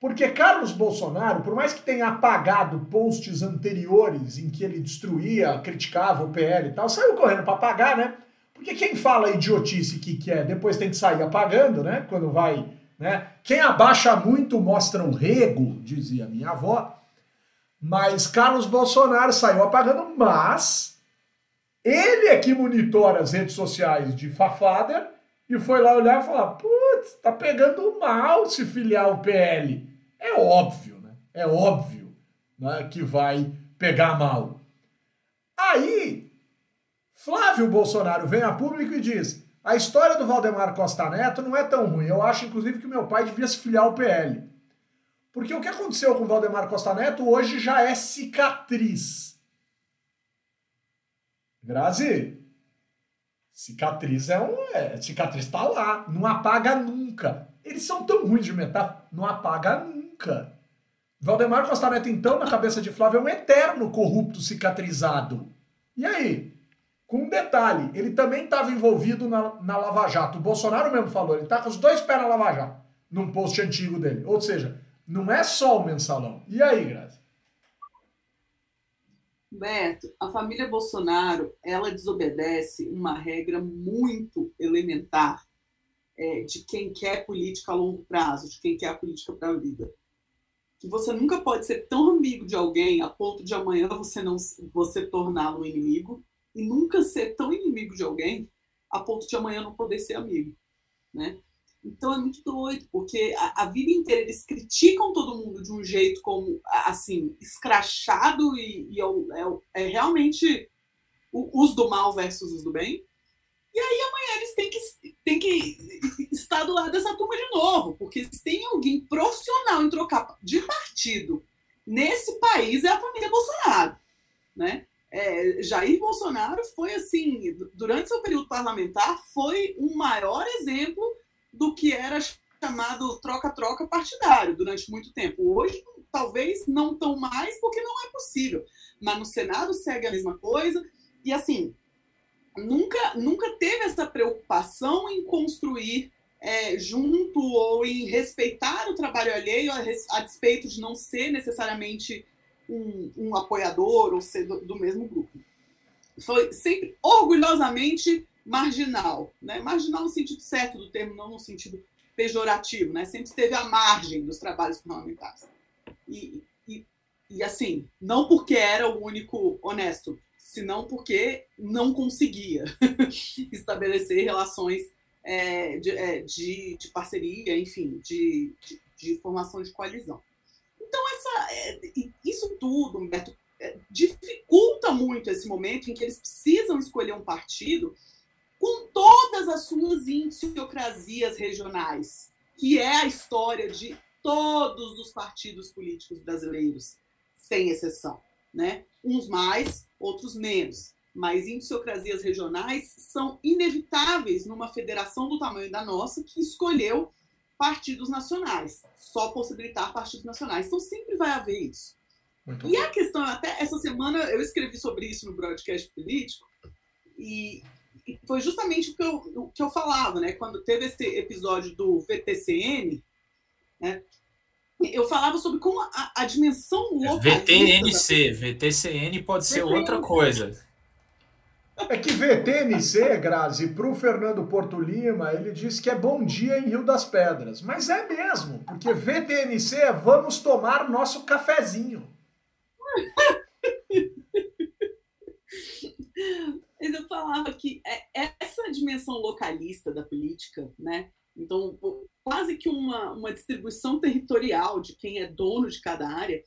Porque Carlos Bolsonaro, por mais que tenha apagado posts anteriores em que ele destruía, criticava o PL e tal, saiu correndo para apagar, né? Porque quem fala idiotice que quer, depois tem que sair apagando, né? Quando vai, né? Quem abaixa muito mostra um rego, dizia minha avó. Mas Carlos Bolsonaro saiu apagando, mas ele é que monitora as redes sociais de Fafader e foi lá olhar e falar: putz, tá pegando mal se filiar ao PL. É óbvio, né? É óbvio né, que vai pegar mal. Aí Flávio Bolsonaro vem a público e diz: a história do Valdemar Costa Neto não é tão ruim. Eu acho, inclusive, que meu pai devia se filiar ao PL. Porque o que aconteceu com o Valdemar Costa Neto hoje já é cicatriz. Grazi, cicatriz é um. É, cicatriz está lá, não apaga nunca. Eles são tão ruins de metáfora, não apaga nunca. Valdemar Costa Neto, então, na cabeça de Flávio, é um eterno corrupto cicatrizado. E aí? Com um detalhe, ele também estava envolvido na, na Lava Jato. O Bolsonaro mesmo falou, ele está com os dois pés na Lava Jato, num post antigo dele. Ou seja, não é só o mensalão. E aí, Grazi? Beto, a família Bolsonaro, ela desobedece uma regra muito elementar é, de quem quer política a longo prazo, de quem quer a política para a vida. Que você nunca pode ser tão amigo de alguém a ponto de amanhã você não você torná-lo inimigo e nunca ser tão inimigo de alguém a ponto de amanhã não poder ser amigo, né? Então é muito doido, porque a, a, vida inteira eles criticam todo mundo de um jeito como, assim, escrachado e, e é, é, é, realmente os do mal versus os do bem. E aí amanhã eles têm que, têm que estar do lado dessa turma de novo, porque se tem alguém profissional em trocar de partido nesse país é a família Bolsonaro, né? é, Jair Bolsonaro foi assim, durante seu período parlamentar, foi um maior exemplo do que era chamado troca-troca partidário durante muito tempo. Hoje, talvez não tão mais, porque não é possível. Mas no Senado segue a mesma coisa. E assim, nunca, nunca teve essa preocupação em construir é, junto ou em respeitar o trabalho alheio a, a despeito de não ser necessariamente um, um apoiador ou ser do, do, mesmo grupo. Foi sempre orgulhosamente marginal, né? marginal no sentido certo do termo, não no sentido pejorativo, né? sempre esteve à margem dos trabalhos parlamentares. E, e, e assim, não porque era o único honesto, senão porque não conseguia estabelecer relações é, de, é, de, de, parceria, enfim, de, de, de formação de coalizão. Então, essa, é, isso tudo, Humberto, é, dificulta muito esse momento em que eles precisam escolher um partido com todas as suas idiosincrasias regionais, que é a história de todos os partidos políticos brasileiros, sem exceção. Né? Uns mais, outros menos. mas indiciocrasias regionais são inevitáveis numa federação do tamanho da nossa que escolheu partidos nacionais, só possibilitar partidos nacionais. Então sempre vai haver isso. Muito e bom. a questão, até essa semana eu escrevi sobre isso no broadcast político, e, e foi justamente o que, eu, o que eu falava, né? Quando teve esse episódio do VTCN, né? Eu falava sobre como a, a dimensão localista... VTNC, da... VTCN pode ser VTNC. outra coisa. É que VTNC, Grazi, para o Fernando Porto Lima, ele disse que é bom dia em Rio das Pedras. Mas é mesmo, porque VTNC é vamos tomar nosso cafezinho. Mas eu falava que é, essa dimensão localista da política, né? Então, quase que uma, uma distribuição territorial de quem é dono de cada área,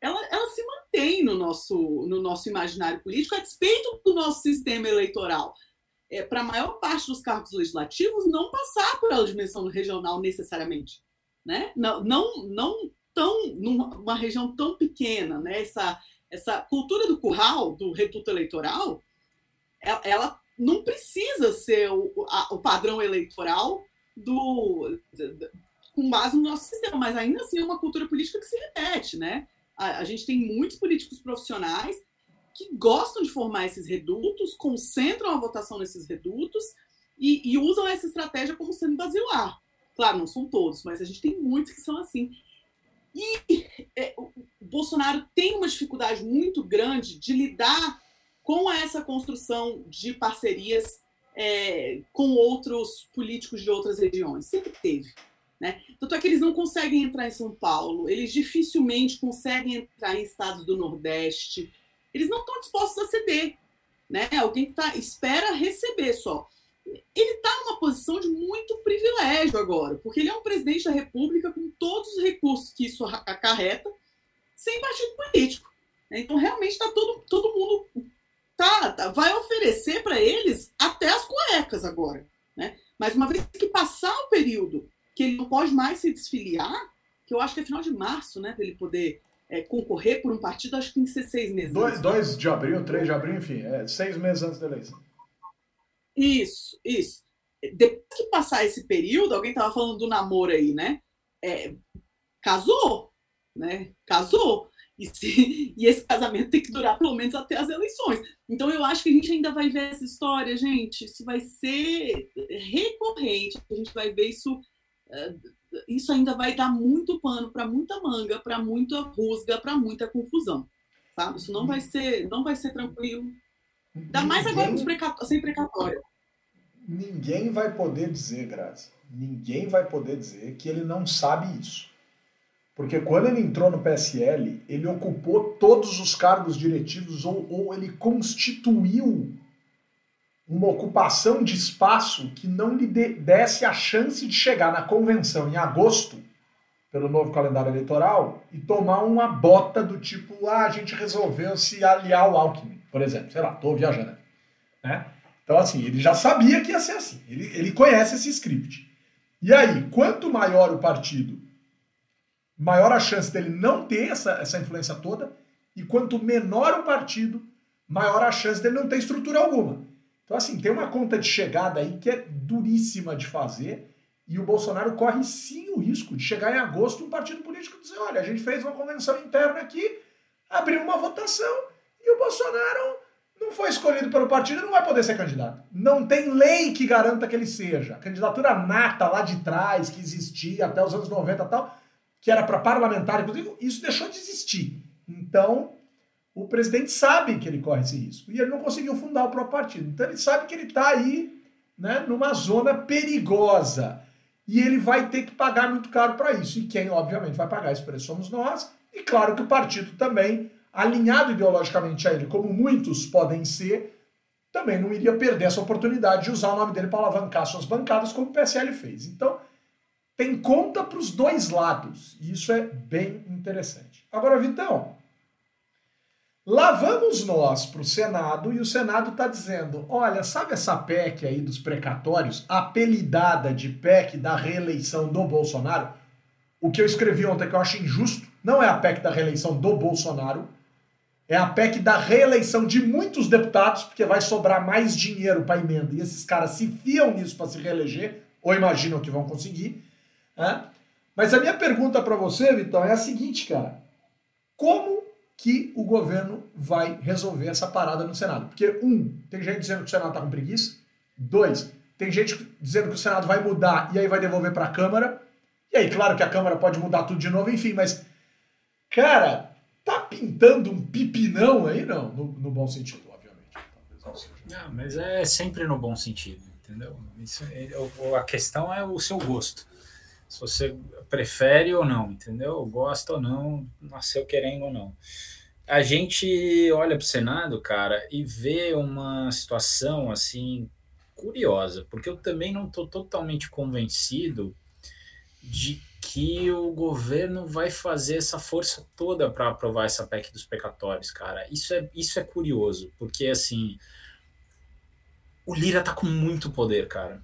ela, ela se mantém no nosso, no nosso imaginário político a despeito do nosso sistema eleitoral. É, Para a maior parte dos cargos legislativos, não passar uma dimensão regional necessariamente. Né? Não, não, não tão numa região tão pequena. Né? Essa, essa cultura do curral, do reduto eleitoral, ela, ela não precisa ser o, a, o padrão eleitoral do, com base no nosso sistema, mas ainda assim é uma cultura política que se repete, né? A, a gente tem muitos políticos profissionais que gostam de formar esses redutos, concentram a votação nesses redutos e, e usam essa estratégia como sendo basilar. Claro, não são todos, mas a gente tem muitos que são assim. E é, o Bolsonaro tem uma dificuldade muito grande de lidar com essa construção de parcerias é, com outros políticos de outras regiões. Sempre teve. Né? Tanto é que eles não conseguem entrar em São Paulo, eles dificilmente conseguem entrar em estados do Nordeste. Eles não estão dispostos a ceder. Né? Alguém que tá, espera receber só. Ele está numa posição de muito privilégio agora, porque ele é um presidente da República com todos os recursos que isso acarreta, sem partido político. Então, realmente, está todo, todo mundo tá, tá vai oferecer para eles até as cuecas agora. Né? Mas uma vez que passar o período que ele não pode mais se desfiliar, que eu acho que é final de março, né, para ele poder é, concorrer por um partido, acho que tem que ser seis meses. 2 de abril, 3 de abril, enfim, é seis meses antes da eleição. Isso, isso. Depois que passar esse período, alguém estava falando do namoro aí, né? É, casou, né? Casou. E, se, e, esse casamento tem que durar pelo menos até as eleições. Então eu acho que a gente ainda vai ver essa história, gente. Isso vai ser recorrente. A gente vai ver isso. Eh, isso ainda vai dar muito pano para muita manga, para muita rusga, para muita confusão. Sabe? Isso não vai ser, não vai ser tranquilo. Ainda mais agora sem precatório. Ninguém vai poder dizer, Grazi, ninguém vai poder dizer que ele não sabe isso. Porque quando ele entrou no PSL, ele ocupou todos os cargos diretivos ou, ou ele constituiu uma ocupação de espaço que não lhe desse a chance de chegar na convenção em agosto, pelo novo calendário eleitoral, e tomar uma bota do tipo, ah, a gente resolveu se aliar ao Alckmin, por exemplo. Sei lá, estou viajando. Né? Então, assim, ele já sabia que ia ser assim. Ele, ele conhece esse script. E aí, quanto maior o partido maior a chance dele não ter essa, essa influência toda, e quanto menor o partido, maior a chance dele não ter estrutura alguma. Então, assim, tem uma conta de chegada aí que é duríssima de fazer, e o Bolsonaro corre sim o risco de chegar em agosto um partido político dizer: olha, a gente fez uma convenção interna aqui, abriu uma votação, e o Bolsonaro não foi escolhido pelo partido não vai poder ser candidato. Não tem lei que garanta que ele seja. A candidatura nata lá de trás, que existia até os anos 90 e tal, que era para parlamentar, inclusive, isso deixou de existir. Então, o presidente sabe que ele corre esse risco. E ele não conseguiu fundar o próprio partido. Então, ele sabe que ele está aí né, numa zona perigosa. E ele vai ter que pagar muito caro para isso. E quem, obviamente, vai pagar esse preço somos nós. E claro que o partido também, alinhado ideologicamente a ele, como muitos podem ser, também não iria perder essa oportunidade de usar o nome dele para alavancar suas bancadas, como o PSL fez. Então, tem conta para os dois lados. E isso é bem interessante. Agora, Vitão, lá vamos nós para o Senado e o Senado está dizendo: olha, sabe essa PEC aí dos precatórios, apelidada de PEC da reeleição do Bolsonaro? O que eu escrevi ontem que eu acho injusto, não é a PEC da reeleição do Bolsonaro, É a PEC da reeleição de muitos deputados, porque vai sobrar mais dinheiro para emenda. E esses caras se fiam nisso para se reeleger, ou imaginam que vão conseguir. Né? Mas a minha pergunta para você, Vitão, é a seguinte, cara. Como que o governo vai resolver essa parada no Senado? Porque, um, tem gente dizendo que o Senado está com preguiça. Dois, tem gente dizendo que o Senado vai mudar e aí vai devolver para a Câmara. E aí, claro que a Câmara pode mudar tudo de novo, enfim, mas, cara, tá pintando um pipinão aí? Não, no, no bom sentido, obviamente. Não, mas é sempre no bom sentido, entendeu? Isso, é, a questão é o seu gosto. Se você prefere ou não, entendeu? Gosta ou não, nasceu querendo ou não. A gente olha para o Senado, cara, e vê uma situação assim curiosa, porque eu também não estou totalmente convencido de que o governo vai fazer essa força toda para aprovar essa PEC dos pecatórios, cara. Isso é, isso é curioso, porque assim o Lira tá com muito poder, cara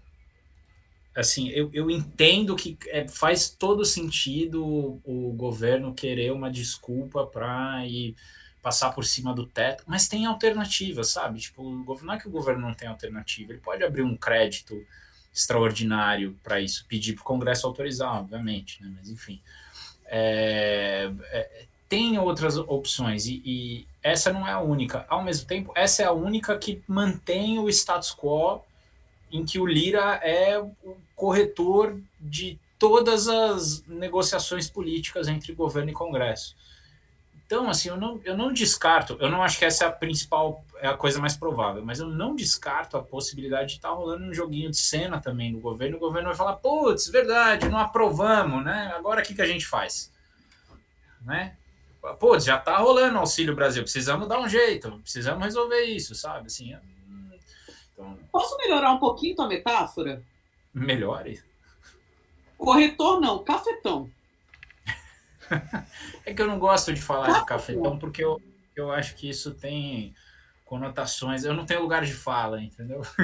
assim, eu, eu entendo que é, faz todo sentido o, governo querer uma desculpa para ir passar por cima do teto, mas tem alternativa, sabe? Tipo, não é que o governo não tem alternativa, ele pode abrir um crédito extraordinário para isso, pedir para o Congresso autorizar, obviamente, né? Mas enfim, é, é, tem outras opções e, e essa não é a única. Ao mesmo tempo, essa é a única que mantém o status quo em que o Lira é o corretor de todas as negociações políticas entre governo e Congresso. Então, assim, eu não, eu não descarto, eu não acho que essa é a principal, é a coisa mais provável, mas eu não descarto a possibilidade de estar tá rolando um joguinho de cena também no governo, o governo vai falar, putz, verdade, não aprovamos, né? Agora o que, que a gente faz? Né? Putz, já tá rolando o Auxílio Brasil, precisamos dar um jeito, precisamos resolver isso, sabe? Assim. Posso melhorar um pouquinho tua metáfora? Melhore. Corretor não, cafetão. é que eu não gosto de falar cafetão. de cafetão porque eu, eu acho que isso tem conotações. Eu não tenho lugar de fala, entendeu?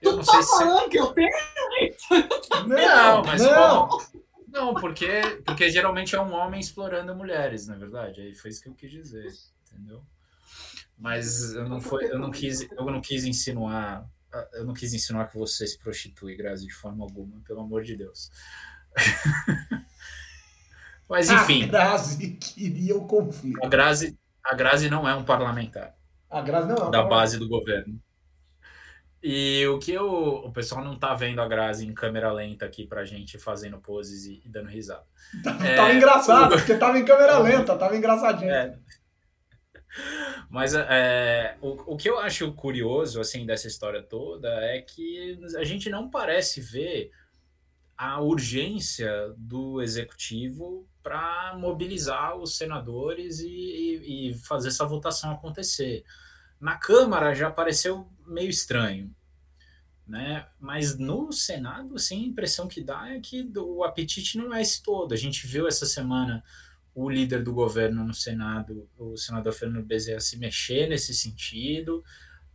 eu tu não tá sei falando se... que eu tenho? Não, mas não. Como... Não, porque, porque geralmente é um homem explorando mulheres, na verdade. Aí foi isso que eu quis dizer, entendeu? Mas eu não, foi, eu não quis, eu não quis insinuar, eu não quis insinuar que você se prostitui, Grazi, de forma alguma, pelo amor de Deus. Mas enfim. A Grazi queria o conflito. A Grazi, a Grazi não é um parlamentar. A Grazi não é um da base do governo. E o que eu, o pessoal não tá vendo a Grazi em câmera lenta aqui pra gente fazendo poses e, e dando risada. Tava, é, tava engraçado, porque tava em câmera lenta, tava engraçadinho. É, mas é, o, o que eu acho curioso assim dessa história toda é que a gente não parece ver a urgência do executivo para mobilizar os senadores e, e, e, fazer essa votação acontecer. Na Câmara já pareceu meio estranho, né? Mas no Senado, assim, a impressão que dá é que o apetite não é esse todo. A gente viu essa semana o líder do governo no Senado, o senador Fernando Bezerra, se mexer nesse sentido,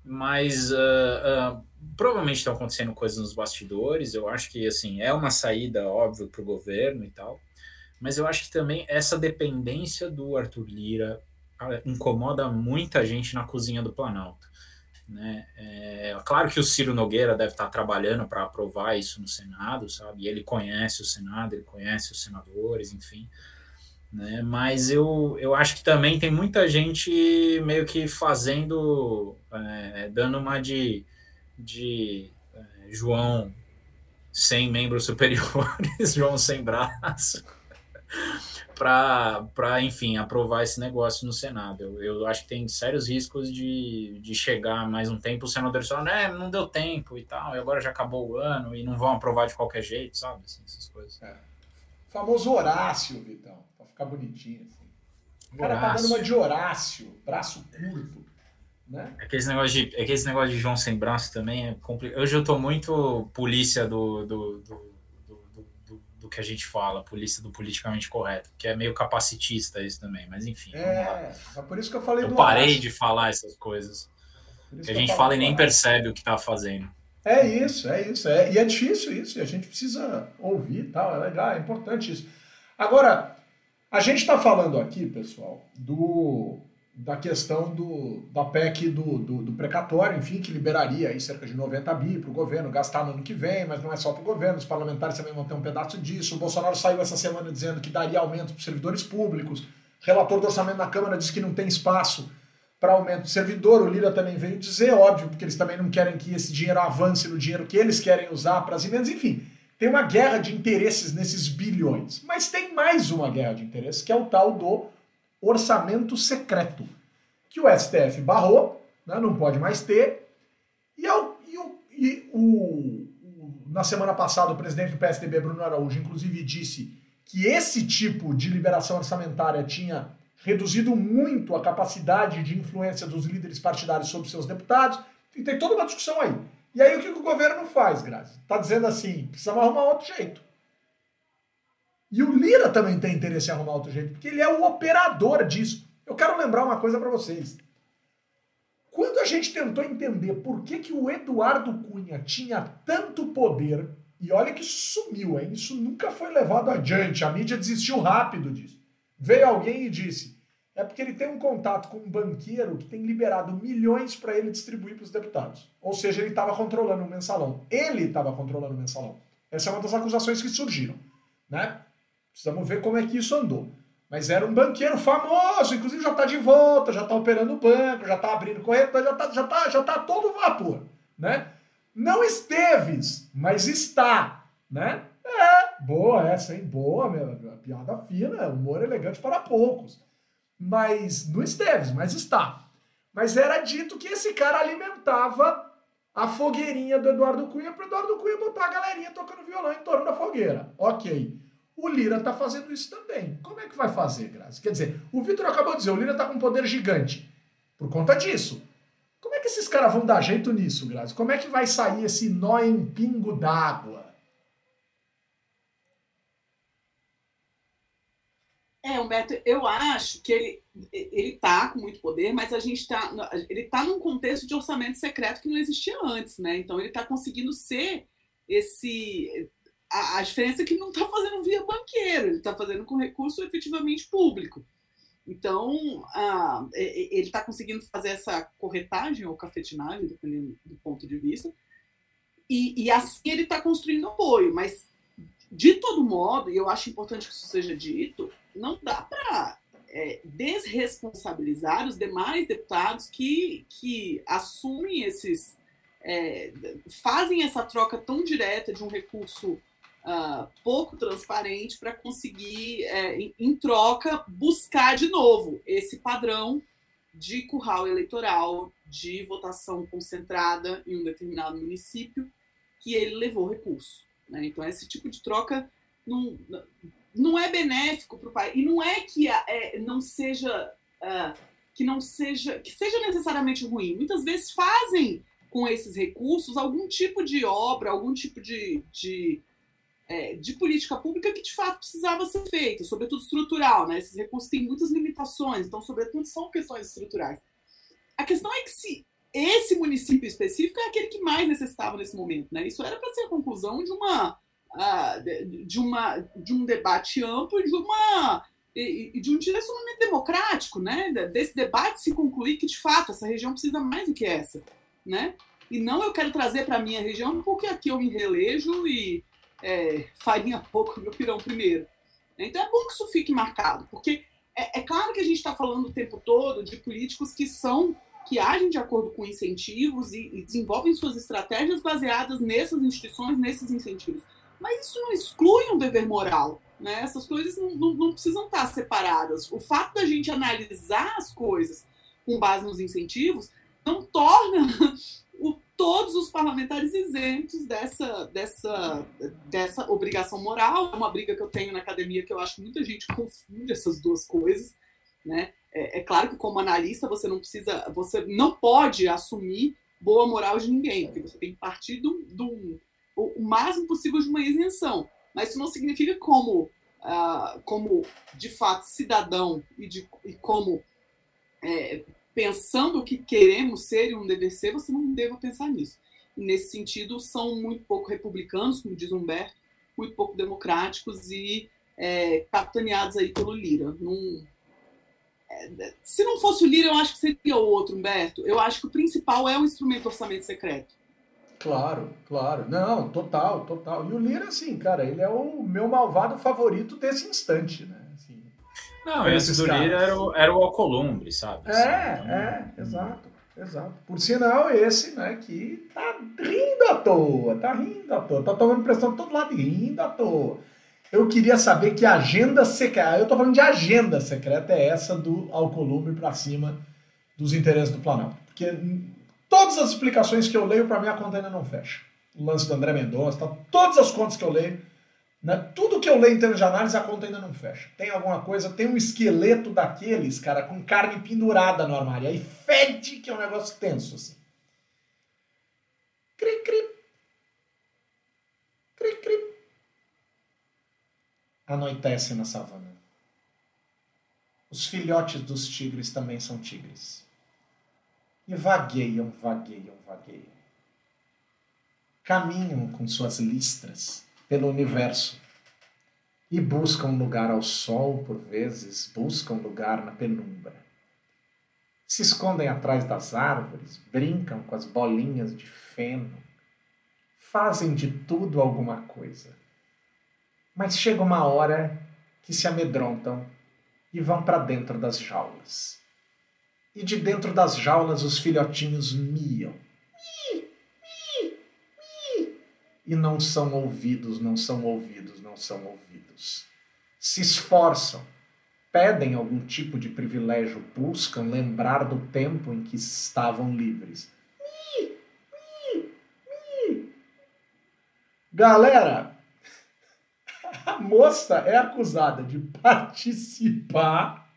mas uh, uh, provavelmente estão acontecendo coisas nos bastidores. Eu acho que assim é uma saída óbvio para o governo e tal, mas eu acho que também essa dependência do Arthur Lira incomoda muita gente na cozinha do Planalto. Né? É, claro que o Ciro Nogueira deve estar trabalhando para aprovar isso no Senado, sabe? E ele conhece o Senado, ele conhece os senadores, enfim né? Mas eu, eu acho que também tem muita gente meio que fazendo, é, dando uma de, de é, João sem membros superiores, João sem braço, para, enfim, aprovar esse negócio no Senado. Eu, eu acho que tem sérios riscos de, de chegar mais um tempo, o senador falando, né, não deu tempo e tal, e agora já acabou o ano e não vão aprovar de qualquer jeito, sabe? Assim, essas coisas. É. Famoso Horácio, Vitão ficar bonitinho. Assim. O cara tá dando uma de Horácio, braço curto. Né? Aquele negócio de, aquele negócio de João sem braço também é complicado. Hoje eu tô muito polícia do, do, do, do, do que a gente fala, polícia do politicamente correto, que é meio capacitista isso também, mas enfim. É, é por isso que eu falei eu do parei Horácio. de falar essas coisas. Que a gente fala e nem percebe o que tá fazendo. É isso, é isso. É, e é difícil isso, e a gente precisa ouvir e tal, é legal, é importante isso. Agora, A gente está falando aqui, pessoal, do, da questão do, da PEC do, do, do, precatório, enfim, que liberaria aí cerca de 90 bi para o governo gastar no ano que vem, mas não é só para o governo, os parlamentares também vão ter um pedaço disso. O Bolsonaro saiu essa semana dizendo que daria aumento para os servidores públicos. O relator do orçamento na Câmara disse que não tem espaço para aumento de servidor. O Lira também veio dizer, óbvio, porque eles também não querem que esse dinheiro avance no dinheiro que eles querem usar para as emendas. Enfim, tem uma guerra de interesses nesses bilhões. Mas tem mais uma guerra de interesses, que é o tal do orçamento secreto, que o STF barrou, né, não pode mais ter, e, ao, e, o, e o, na semana passada o presidente do PSDB, Bruno Araújo, inclusive disse que esse tipo de liberação orçamentária tinha reduzido muito a capacidade de influência dos líderes partidários sobre seus deputados, e tem toda uma discussão aí. E aí o que o governo faz, Grazi? Está dizendo assim, precisamos arrumar outro jeito. E o Lira também tem interesse em arrumar outro jeito, porque ele é o operador disso. Eu quero lembrar uma coisa para vocês. Quando a gente tentou entender por que, que o Eduardo Cunha tinha tanto poder, e olha que isso sumiu, hein? isso nunca foi levado adiante, a mídia desistiu rápido disso. Veio alguém e disse: é porque ele tem um contato com um banqueiro que tem liberado milhões para ele distribuir para os deputados. Ou seja, ele estava controlando o mensalão. Ele estava controlando o mensalão. Essa é uma das acusações que surgiram. Né? Precisamos ver como é que isso andou. Mas era um banqueiro famoso, inclusive já está de volta, já está operando o banco, já está abrindo corretor, já está já tá, já tá todo vapor. Né? Não esteves, mas está. Né? É, boa essa, hein? Boa, minha, piada fina, humor elegante para poucos. Mas não esteves, mas está. Mas era dito que esse cara alimentava a fogueirinha do Eduardo Cunha para Eduardo Cunha botar a galerinha tocando violão em torno da fogueira. Ok. O Lira está fazendo isso também. Como é que vai fazer, Graça? Quer dizer, o Vitor acabou de dizer, o Lira está com um poder gigante. Por conta disso. Como é que esses caras vão dar jeito nisso, Graça? Como é que vai sair esse nó em pingo d'água? É, Humberto, eu acho que ele ele está com muito poder, mas a gente está ele está num contexto de orçamento secreto que não existia antes, né? Então ele está conseguindo ser esse a, a diferença é que não está fazendo via banqueiro, ele está fazendo com recurso efetivamente público. Então, ele está conseguindo fazer essa corretagem ou cafetinagem, dependendo do ponto de vista, e, e assim ele está construindo apoio. Mas, de todo modo, e eu acho importante que isso seja dito, não dá para é, desresponsabilizar os demais deputados que, que assumem esses. É, fazem essa troca tão direta de um recurso uh, pouco transparente para conseguir, é, em, em, troca, buscar de novo esse padrão de curral eleitoral, de votação concentrada em um determinado município, que ele levou recurso. Né? Então, esse tipo de troca não, não é benéfico para o país. E não é que é, não seja. Uh, que não seja que seja necessariamente ruim. Muitas vezes fazem com esses recursos algum tipo de obra, algum tipo de, de, é, de política pública que de fato precisava ser feita, sobretudo estrutural. Né? Esses recursos têm muitas limitações, então, sobretudo, são questões estruturais. A questão é que se esse município específico é aquele que mais necessitava nesse momento. Né? Isso era para ser a conclusão de uma de, uma, de um debate amplo e de, uma, e, de um direcionamento democrático, né? desse debate se concluir que, de fato, essa região precisa mais do que essa. Né? E não eu quero trazer para a minha região, porque aqui eu me relejo e é, farinha pouco meu pirão primeiro. Então é bom que isso fique marcado, porque é, é claro que a gente está falando o tempo todo de políticos que são que agem de acordo com incentivos e, e, desenvolvem suas estratégias baseadas nessas instituições, nesses incentivos. Mas isso não exclui um dever moral. Né? Essas coisas não, não, não precisam estar separadas. O fato da gente analisar as coisas com base nos incentivos não torna o, todos os parlamentares isentos dessa, dessa, dessa obrigação moral. É uma briga que eu tenho na academia que eu acho que muita gente confunde essas duas coisas. Né? É, é, claro que como analista você não precisa, você não pode assumir boa moral de ninguém, porque você tem que partir de um, o, máximo possível de uma isenção. Mas isso não significa como, uh, como de fato, cidadão e, de, e como é, pensando o que queremos ser e um dever ser, você não deva pensar nisso. E nesse sentido, são muito pouco republicanos, como diz Humberto, muito pouco democráticos e é, capitaneados aí pelo Lira. Num, é, se não fosse o Lira, eu acho que seria outro, Humberto. Eu acho que o principal é o instrumento orçamento secreto. Claro, claro. Não, total, total. E o Lira, assim, cara, ele é o meu malvado favorito desse instante, né? Assim, não, esse do Lira era o, era o Alcolumbre, sabe? Assim, é, então... é, exato, exato. Por sinal, esse, né, que tá rindo à toa, tá rindo à toa, tá tomando pressão de todo lado e rindo à toa. Eu queria saber que agenda secreta, eu tô falando de agenda secreta, é essa do Alcolumbre para cima dos interesses do Planalto. Porque Todas as explicações que eu leio, para mim, a conta ainda não fecha. O lance do André Mendonça, tá, todas as contas que eu leio, né, tudo que eu leio em termos de análise, a conta ainda não fecha. Tem alguma coisa, tem um esqueleto daqueles, cara, com carne pendurada no armário. Aí fede que é um negócio tenso, assim. Cri, cri. Cri, cri. Anoitece na savana. Os filhotes dos tigres também são tigres e vagueiam, vagueiam, vagueiam. Caminham com suas listras pelo universo e buscam lugar ao sol, por vezes, buscam lugar na penumbra. Se escondem atrás das árvores, brincam com as bolinhas de feno, fazem de tudo alguma coisa. Mas chega uma hora que se amedrontam e vão para dentro das jaulas e de dentro das jaulas os filhotinhos miam. E não são ouvidos, não são ouvidos, não são ouvidos. Se esforçam, pedem algum tipo de privilégio, buscam lembrar do tempo em que estavam livres. Galera, a moça é acusada de participar,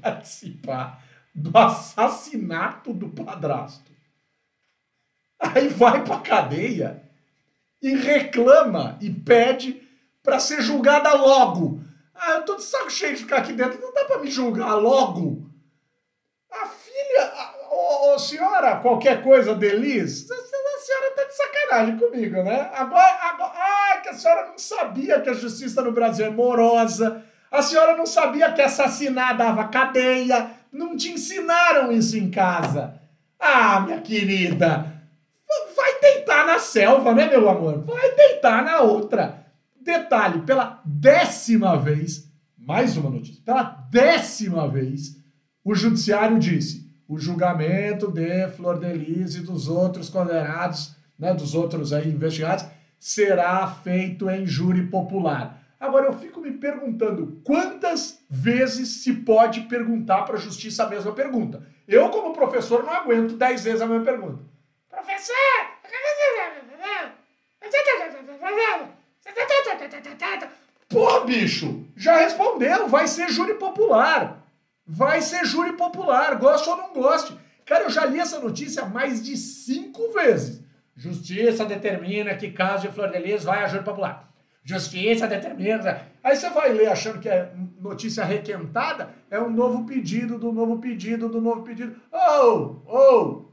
participar do assassinato do padrasto. Aí vai pra cadeia e reclama e pede para ser julgada logo. Ah, eu tô de saco cheio de ficar aqui dentro, não dá para me julgar logo. A filha, ô, oh, senhora, qualquer coisa, Delis, a senhora tá de sacanagem comigo, né? Agora, agora, ah, que a senhora não sabia que a justiça no Brasil é morosa, a senhora não sabia que assassinar dava cadeia, não te ensinaram isso em casa. Ah, minha querida, vai deitar na selva, né, meu amor? Vai deitar na outra. Detalhe, pela décima vez, mais uma notícia, pela décima vez, o judiciário disse: o julgamento de Flor Delise e dos outros condenados, né, dos outros aí investigados, será feito em júri popular. Agora eu fico me perguntando quantas vezes se pode perguntar para a justiça a mesma pergunta. Eu, como professor, não aguento dez vezes a mesma pergunta. Professor! Pô, bicho, já respondeu, vai ser júri popular. Vai ser júri popular, goste ou não goste. Cara, eu já li essa notícia mais de cinco vezes. Justiça determina que caso de Flor de Lis vai a júri popular. Justiça determina. Aí você vai ler achando que é notícia requentada, é um novo pedido, do novo pedido, do novo pedido. Oh, oh!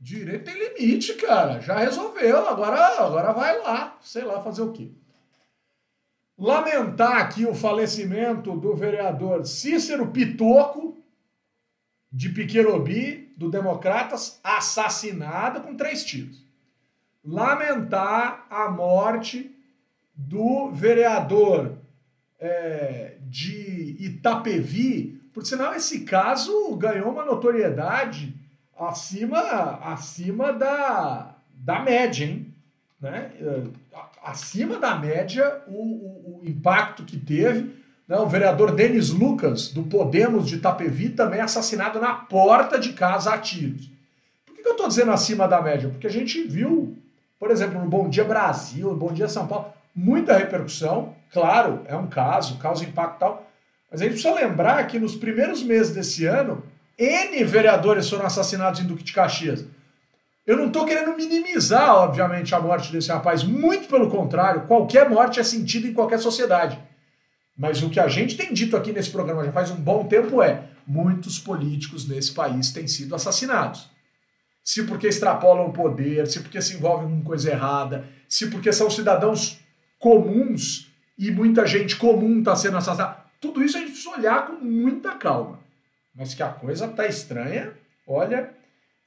Direito tem limite, cara. Já resolveu, agora, agora vai lá, sei lá fazer o quê. Lamentar aqui o falecimento do vereador Cícero Pitoco, de Piquerobi, do Democratas, assassinado com três tiros. Lamentar a morte do vereador é, de Itapevi, por sinal, esse caso ganhou uma notoriedade acima, acima da, da média, hein? Né? É, acima da média o, o, o impacto que teve. Né? O vereador Denis Lucas, do Podemos de Itapevi, também assassinado na porta de casa a tiros. Por que eu estou dizendo acima da média? Porque a gente viu, por exemplo, no Bom Dia Brasil, no Bom Dia São Paulo, muita repercussão, claro, é um caso, causa impacto tal, mas a gente precisa lembrar que nos primeiros meses desse ano, N vereadores foram assassinados em Duque de Caxias. Eu não estou querendo minimizar, obviamente, a morte desse rapaz, muito pelo contrário, qualquer morte é sentida em qualquer sociedade. Mas o que a gente tem dito aqui nesse programa já faz um bom tempo é: muitos políticos nesse país têm sido assassinados. Se porque extrapolam o poder, se porque se envolvem com coisa errada, se porque são cidadãos comuns e muita gente comum está sendo assassinada. Tudo isso a gente precisa olhar com muita calma. Mas que a coisa tá estranha, olha.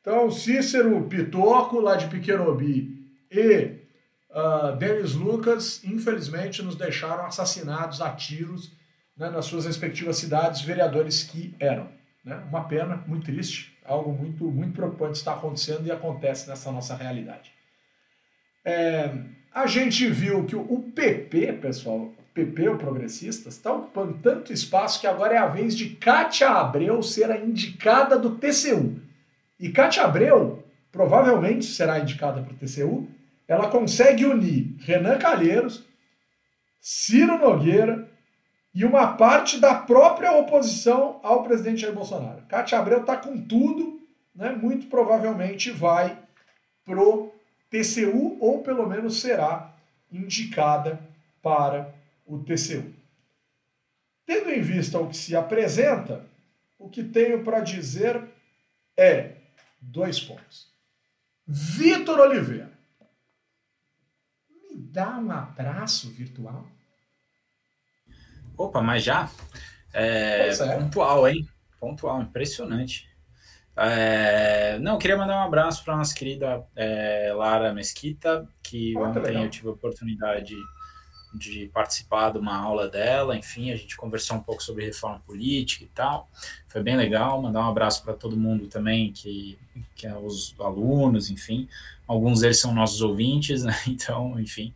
Então, Cícero Pitoco, lá de Piquerobi, e uh, Denis Lucas, infelizmente, nos deixaram assassinados a tiros né, nas suas respectivas cidades, vereadores que eram. Né? Uma pena, muito triste, algo muito, muito preocupante está acontecendo e acontece nessa nossa realidade. É, a gente viu que o PP, pessoal, PP, o Progressistas, está ocupando tanto espaço que agora é a vez de Cátia Abreu ser a indicada do TCU. E Cátia Abreu provavelmente será indicada para o TCU. Ela consegue unir Renan Calheiros, Ciro Nogueira e uma parte da própria oposição ao presidente Jair Bolsonaro. Cátia Abreu está com tudo, né? muito provavelmente vai pro TCU ou pelo menos será indicada para o TCU. Tendo em vista o que se apresenta, o que tenho para dizer é dois pontos. Vitor Oliveira, me dá um abraço virtual? Opa, mas já? É, é. Pontual, hein? Pontual, impressionante. É, não, queria mandar um abraço para a nossa querida é, Lara Mesquita, que ah, ontem eu tive a oportunidade de participar de uma aula dela, enfim, a gente conversou um pouco sobre reforma política e tal, foi bem legal, mandar um abraço para todo mundo também, que, que é os alunos, enfim, alguns deles são nossos ouvintes, né? então, enfim,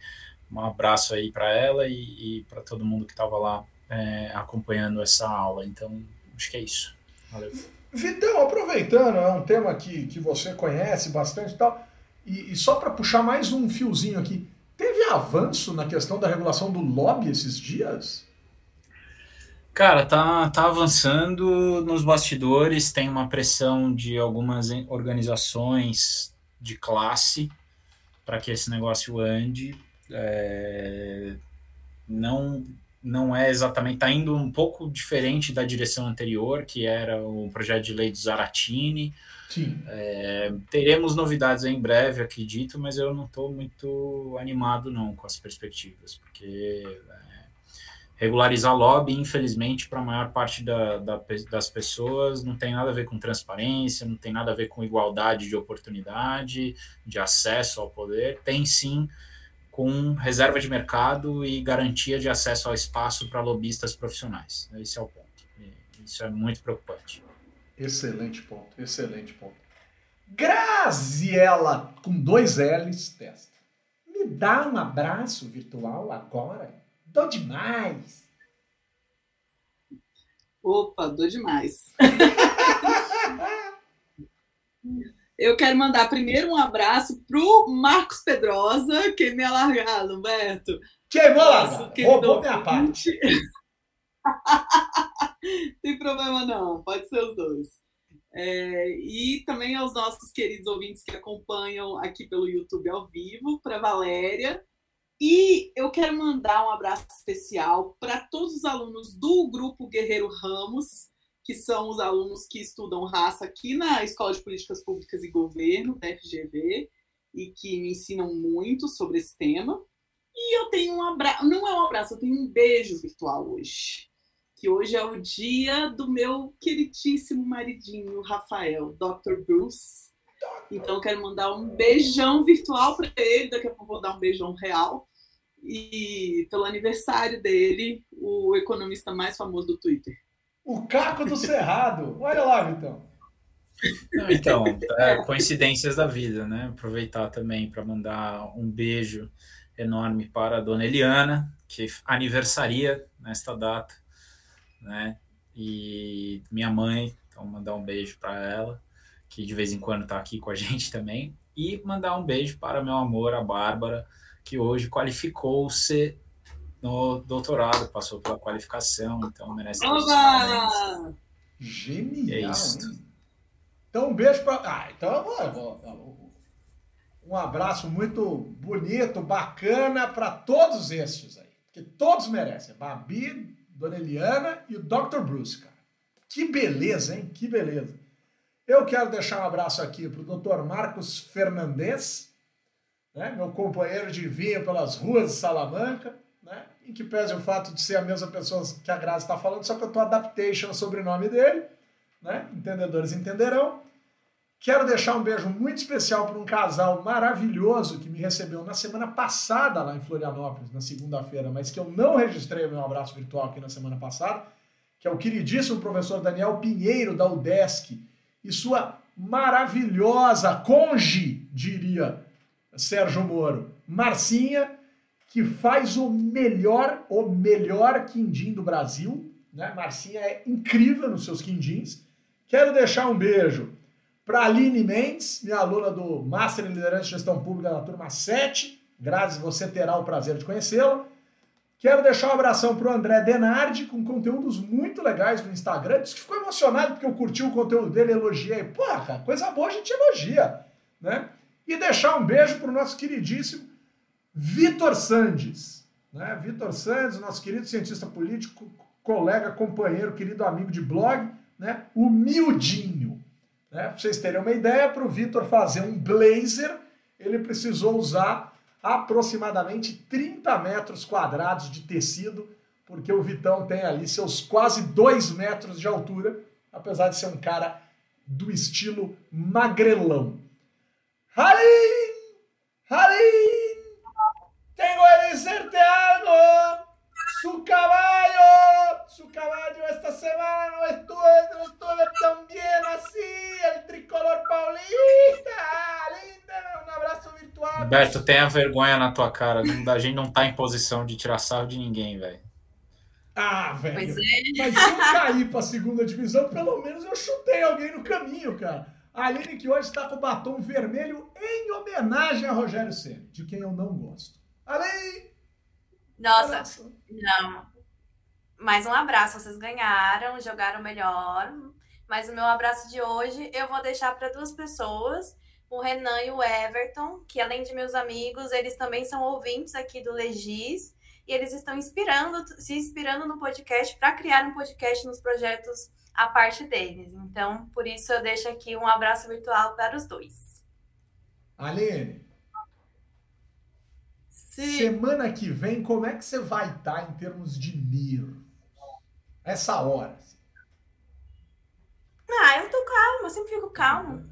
um abraço aí para ela e, e para todo mundo que estava lá é, acompanhando essa aula, então, acho que é isso, valeu. Vitão, aproveitando, é um tema que, que você conhece bastante e tal, e, e só para puxar mais um fiozinho aqui, teve avanço na questão da regulação do lobby esses dias? Cara, tá, tá avançando nos bastidores, tem uma pressão de algumas organizações de classe para que esse negócio ande. É, não não é exatamente, está indo um pouco diferente da direção anterior, que era o projeto de lei do Zaratini. É, teremos novidades em breve, acredito, mas eu não estou muito animado não com as perspectivas, porque é, regularizar lobby, infelizmente, para a maior parte da, da, das pessoas, não tem nada a ver com transparência, não tem nada a ver com igualdade de oportunidade, de acesso ao poder, tem sim com reserva de mercado e garantia de acesso ao espaço para lobistas profissionais. Esse é o ponto. Isso é muito preocupante. Excelente ponto, excelente ponto. Graziela, com dois L's, testa. Me dá um abraço virtual agora? Dou demais. Opa, dou demais. Eu quero mandar primeiro um abraço pro Marcos Pedrosa, que me alargado, Humberto. Queimou lá, roubou minha parte. Tem problema não, pode ser os dois. É, e também aos nossos queridos ouvintes que acompanham aqui pelo YouTube ao vivo, para Valéria. E eu quero mandar um abraço especial para todos os alunos do Grupo Guerreiro Ramos, que são os alunos que estudam raça aqui na Escola de Políticas Públicas e Governo, da FGV, e que me ensinam muito sobre esse tema. E eu tenho um abraço, não é um abraço, eu tenho um beijo virtual hoje. Que hoje é o dia do meu queridíssimo maridinho, Rafael, Dr. Bruce. Então, quero mandar um beijão virtual para ele. Daqui a pouco vou dar um beijão real. E pelo aniversário dele, o economista mais famoso do Twitter. O Caco do Cerrado. Olha lá, Vitão. Não, então, é, coincidências da vida, né? Aproveitar também para mandar um beijo enorme para a dona Eliana, que aniversaria nesta data, né? E minha mãe, então mandar um beijo para ela, que de vez em quando está aqui com a gente também, e mandar um beijo para meu amor, a Bárbara, que hoje qualificou-se no doutorado, passou pela qualificação, então merece. Oba! Genial! É isso. Então, um beijo para. Ah, então eu vou, eu vou, Um abraço muito bonito, bacana para todos estes aí. Que todos merecem. Babi, Dona Eliana e o Dr. Bruce, cara. Que beleza, hein? Que beleza. Eu quero deixar um abraço aqui para o Dr. Marcos Fernandes, né? meu companheiro de vinho pelas ruas de Salamanca né? Em que pese o fato de ser a mesma pessoa que a Grazi está falando, só que eu tô adaptation o sobrenome dele, né? Entendedores entenderão. Quero deixar um beijo muito especial para um casal maravilhoso que me recebeu na semana passada lá em Florianópolis, na segunda-feira, mas que eu não registrei o meu abraço virtual aqui na semana passada, que é o queridíssimo professor Daniel Pinheiro da UDESC e sua maravilhosa conge, diria Sérgio Moro, Marcinha, que faz o melhor, o melhor quindim do Brasil, né? Marcinha é incrível nos seus quindins. Quero deixar um beijo para Aline Mendes, minha aluna do Master em Liderança e Gestão Pública da turma 7. Graças, você terá o prazer de conhecê-la. Quero deixar um abração para o André Denardi, com conteúdos muito legais no Instagram. Diz que ficou emocionado porque eu curti o conteúdo dele, elogiei. Porra, coisa boa a gente elogia, né? E deixar um beijo para o nosso queridíssimo Vitor Sandes. Né? Vitor Sandes, nosso querido cientista político, colega, companheiro, querido amigo de blog, né? humildinho. Né? Para vocês terem uma ideia, para o Vitor fazer um blazer, ele precisou usar aproximadamente 30 metros quadrados de tecido, porque o Vitão tem ali seus quase 2 metros de altura, apesar de ser um cara do estilo magrelão. Halim! Halim! Tengo que decirte algo! Su caballo, su caballo esta semana no estuvo, no estuvo tan bien así, el tricolor paulista. Linda, um abraço virtual. Beto, tenha vergonha na tua cara. A gente não tá em posição de tirar sarro de ninguém, velho. Ah, velho. Pois é. Mas se eu cair pra segunda divisão, pelo menos eu chutei alguém no caminho, cara. A Aline que hoje está com o batom vermelho em homenagem a Rogério Ceni, de quem eu não gosto. Aline! Nossa, não. Mais um abraço, vocês ganharam, jogaram melhor. Mas o meu abraço de hoje eu vou deixar para duas pessoas, o Renan e o Everton, que além de meus amigos, eles também são ouvintes aqui do Legis e eles estão inspirando, se inspirando no podcast para criar um podcast nos projetos a parte deles. Então, por isso eu deixo aqui um abraço virtual para os dois. Aline, Sim. Semana que vem, como é que você vai estar tá em termos de Niro? Essa hora. Assim. Ah, eu tô calma, eu sempre fico calmo.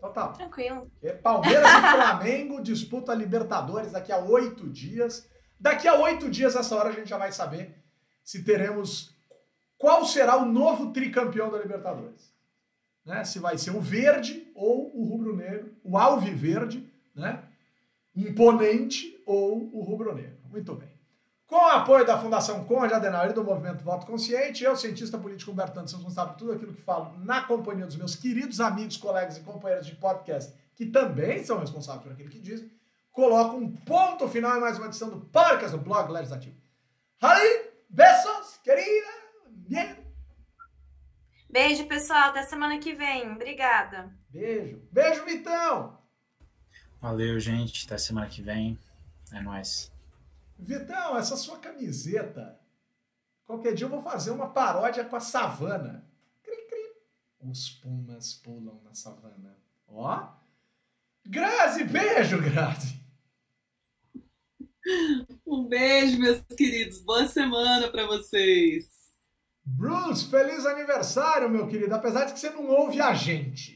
Total. Tranquilo. É Palmeiras e Flamengo disputa a Libertadores daqui a oito dias. Daqui a oito dias, essa hora, a gente já vai saber se teremos. Qual será o novo tricampeão da Libertadores? Né? Se vai ser o verde ou o rubro-negro, o alviverde, né? imponente ou o rubro-negro. Muito bem. Com o apoio da Fundação Conde Adenauer e do Movimento Voto Consciente, eu, cientista político Humberto Santos, responsável por tudo aquilo que falo na companhia dos meus queridos amigos, colegas e companheiros de podcast, que também são responsáveis por aquilo que dizem, coloco um ponto final em mais uma edição do Podcast do Blog Legislativo. Ali, beijos, querida. Bien. Beijo, pessoal. Até semana que vem. Obrigada. Beijo. Beijo, Vitão. Valeu, gente. Até semana que vem. É nóis. Vitão, essa sua camiseta. Qualquer dia eu vou fazer uma paródia com a savana. Cri, cri. Os pumas pulam na savana. Ó. Grazi, beijo, Grazi. Um beijo, meus queridos. Boa semana para vocês. Bruce, feliz aniversário, meu querido. Apesar de que você não ouve a gente.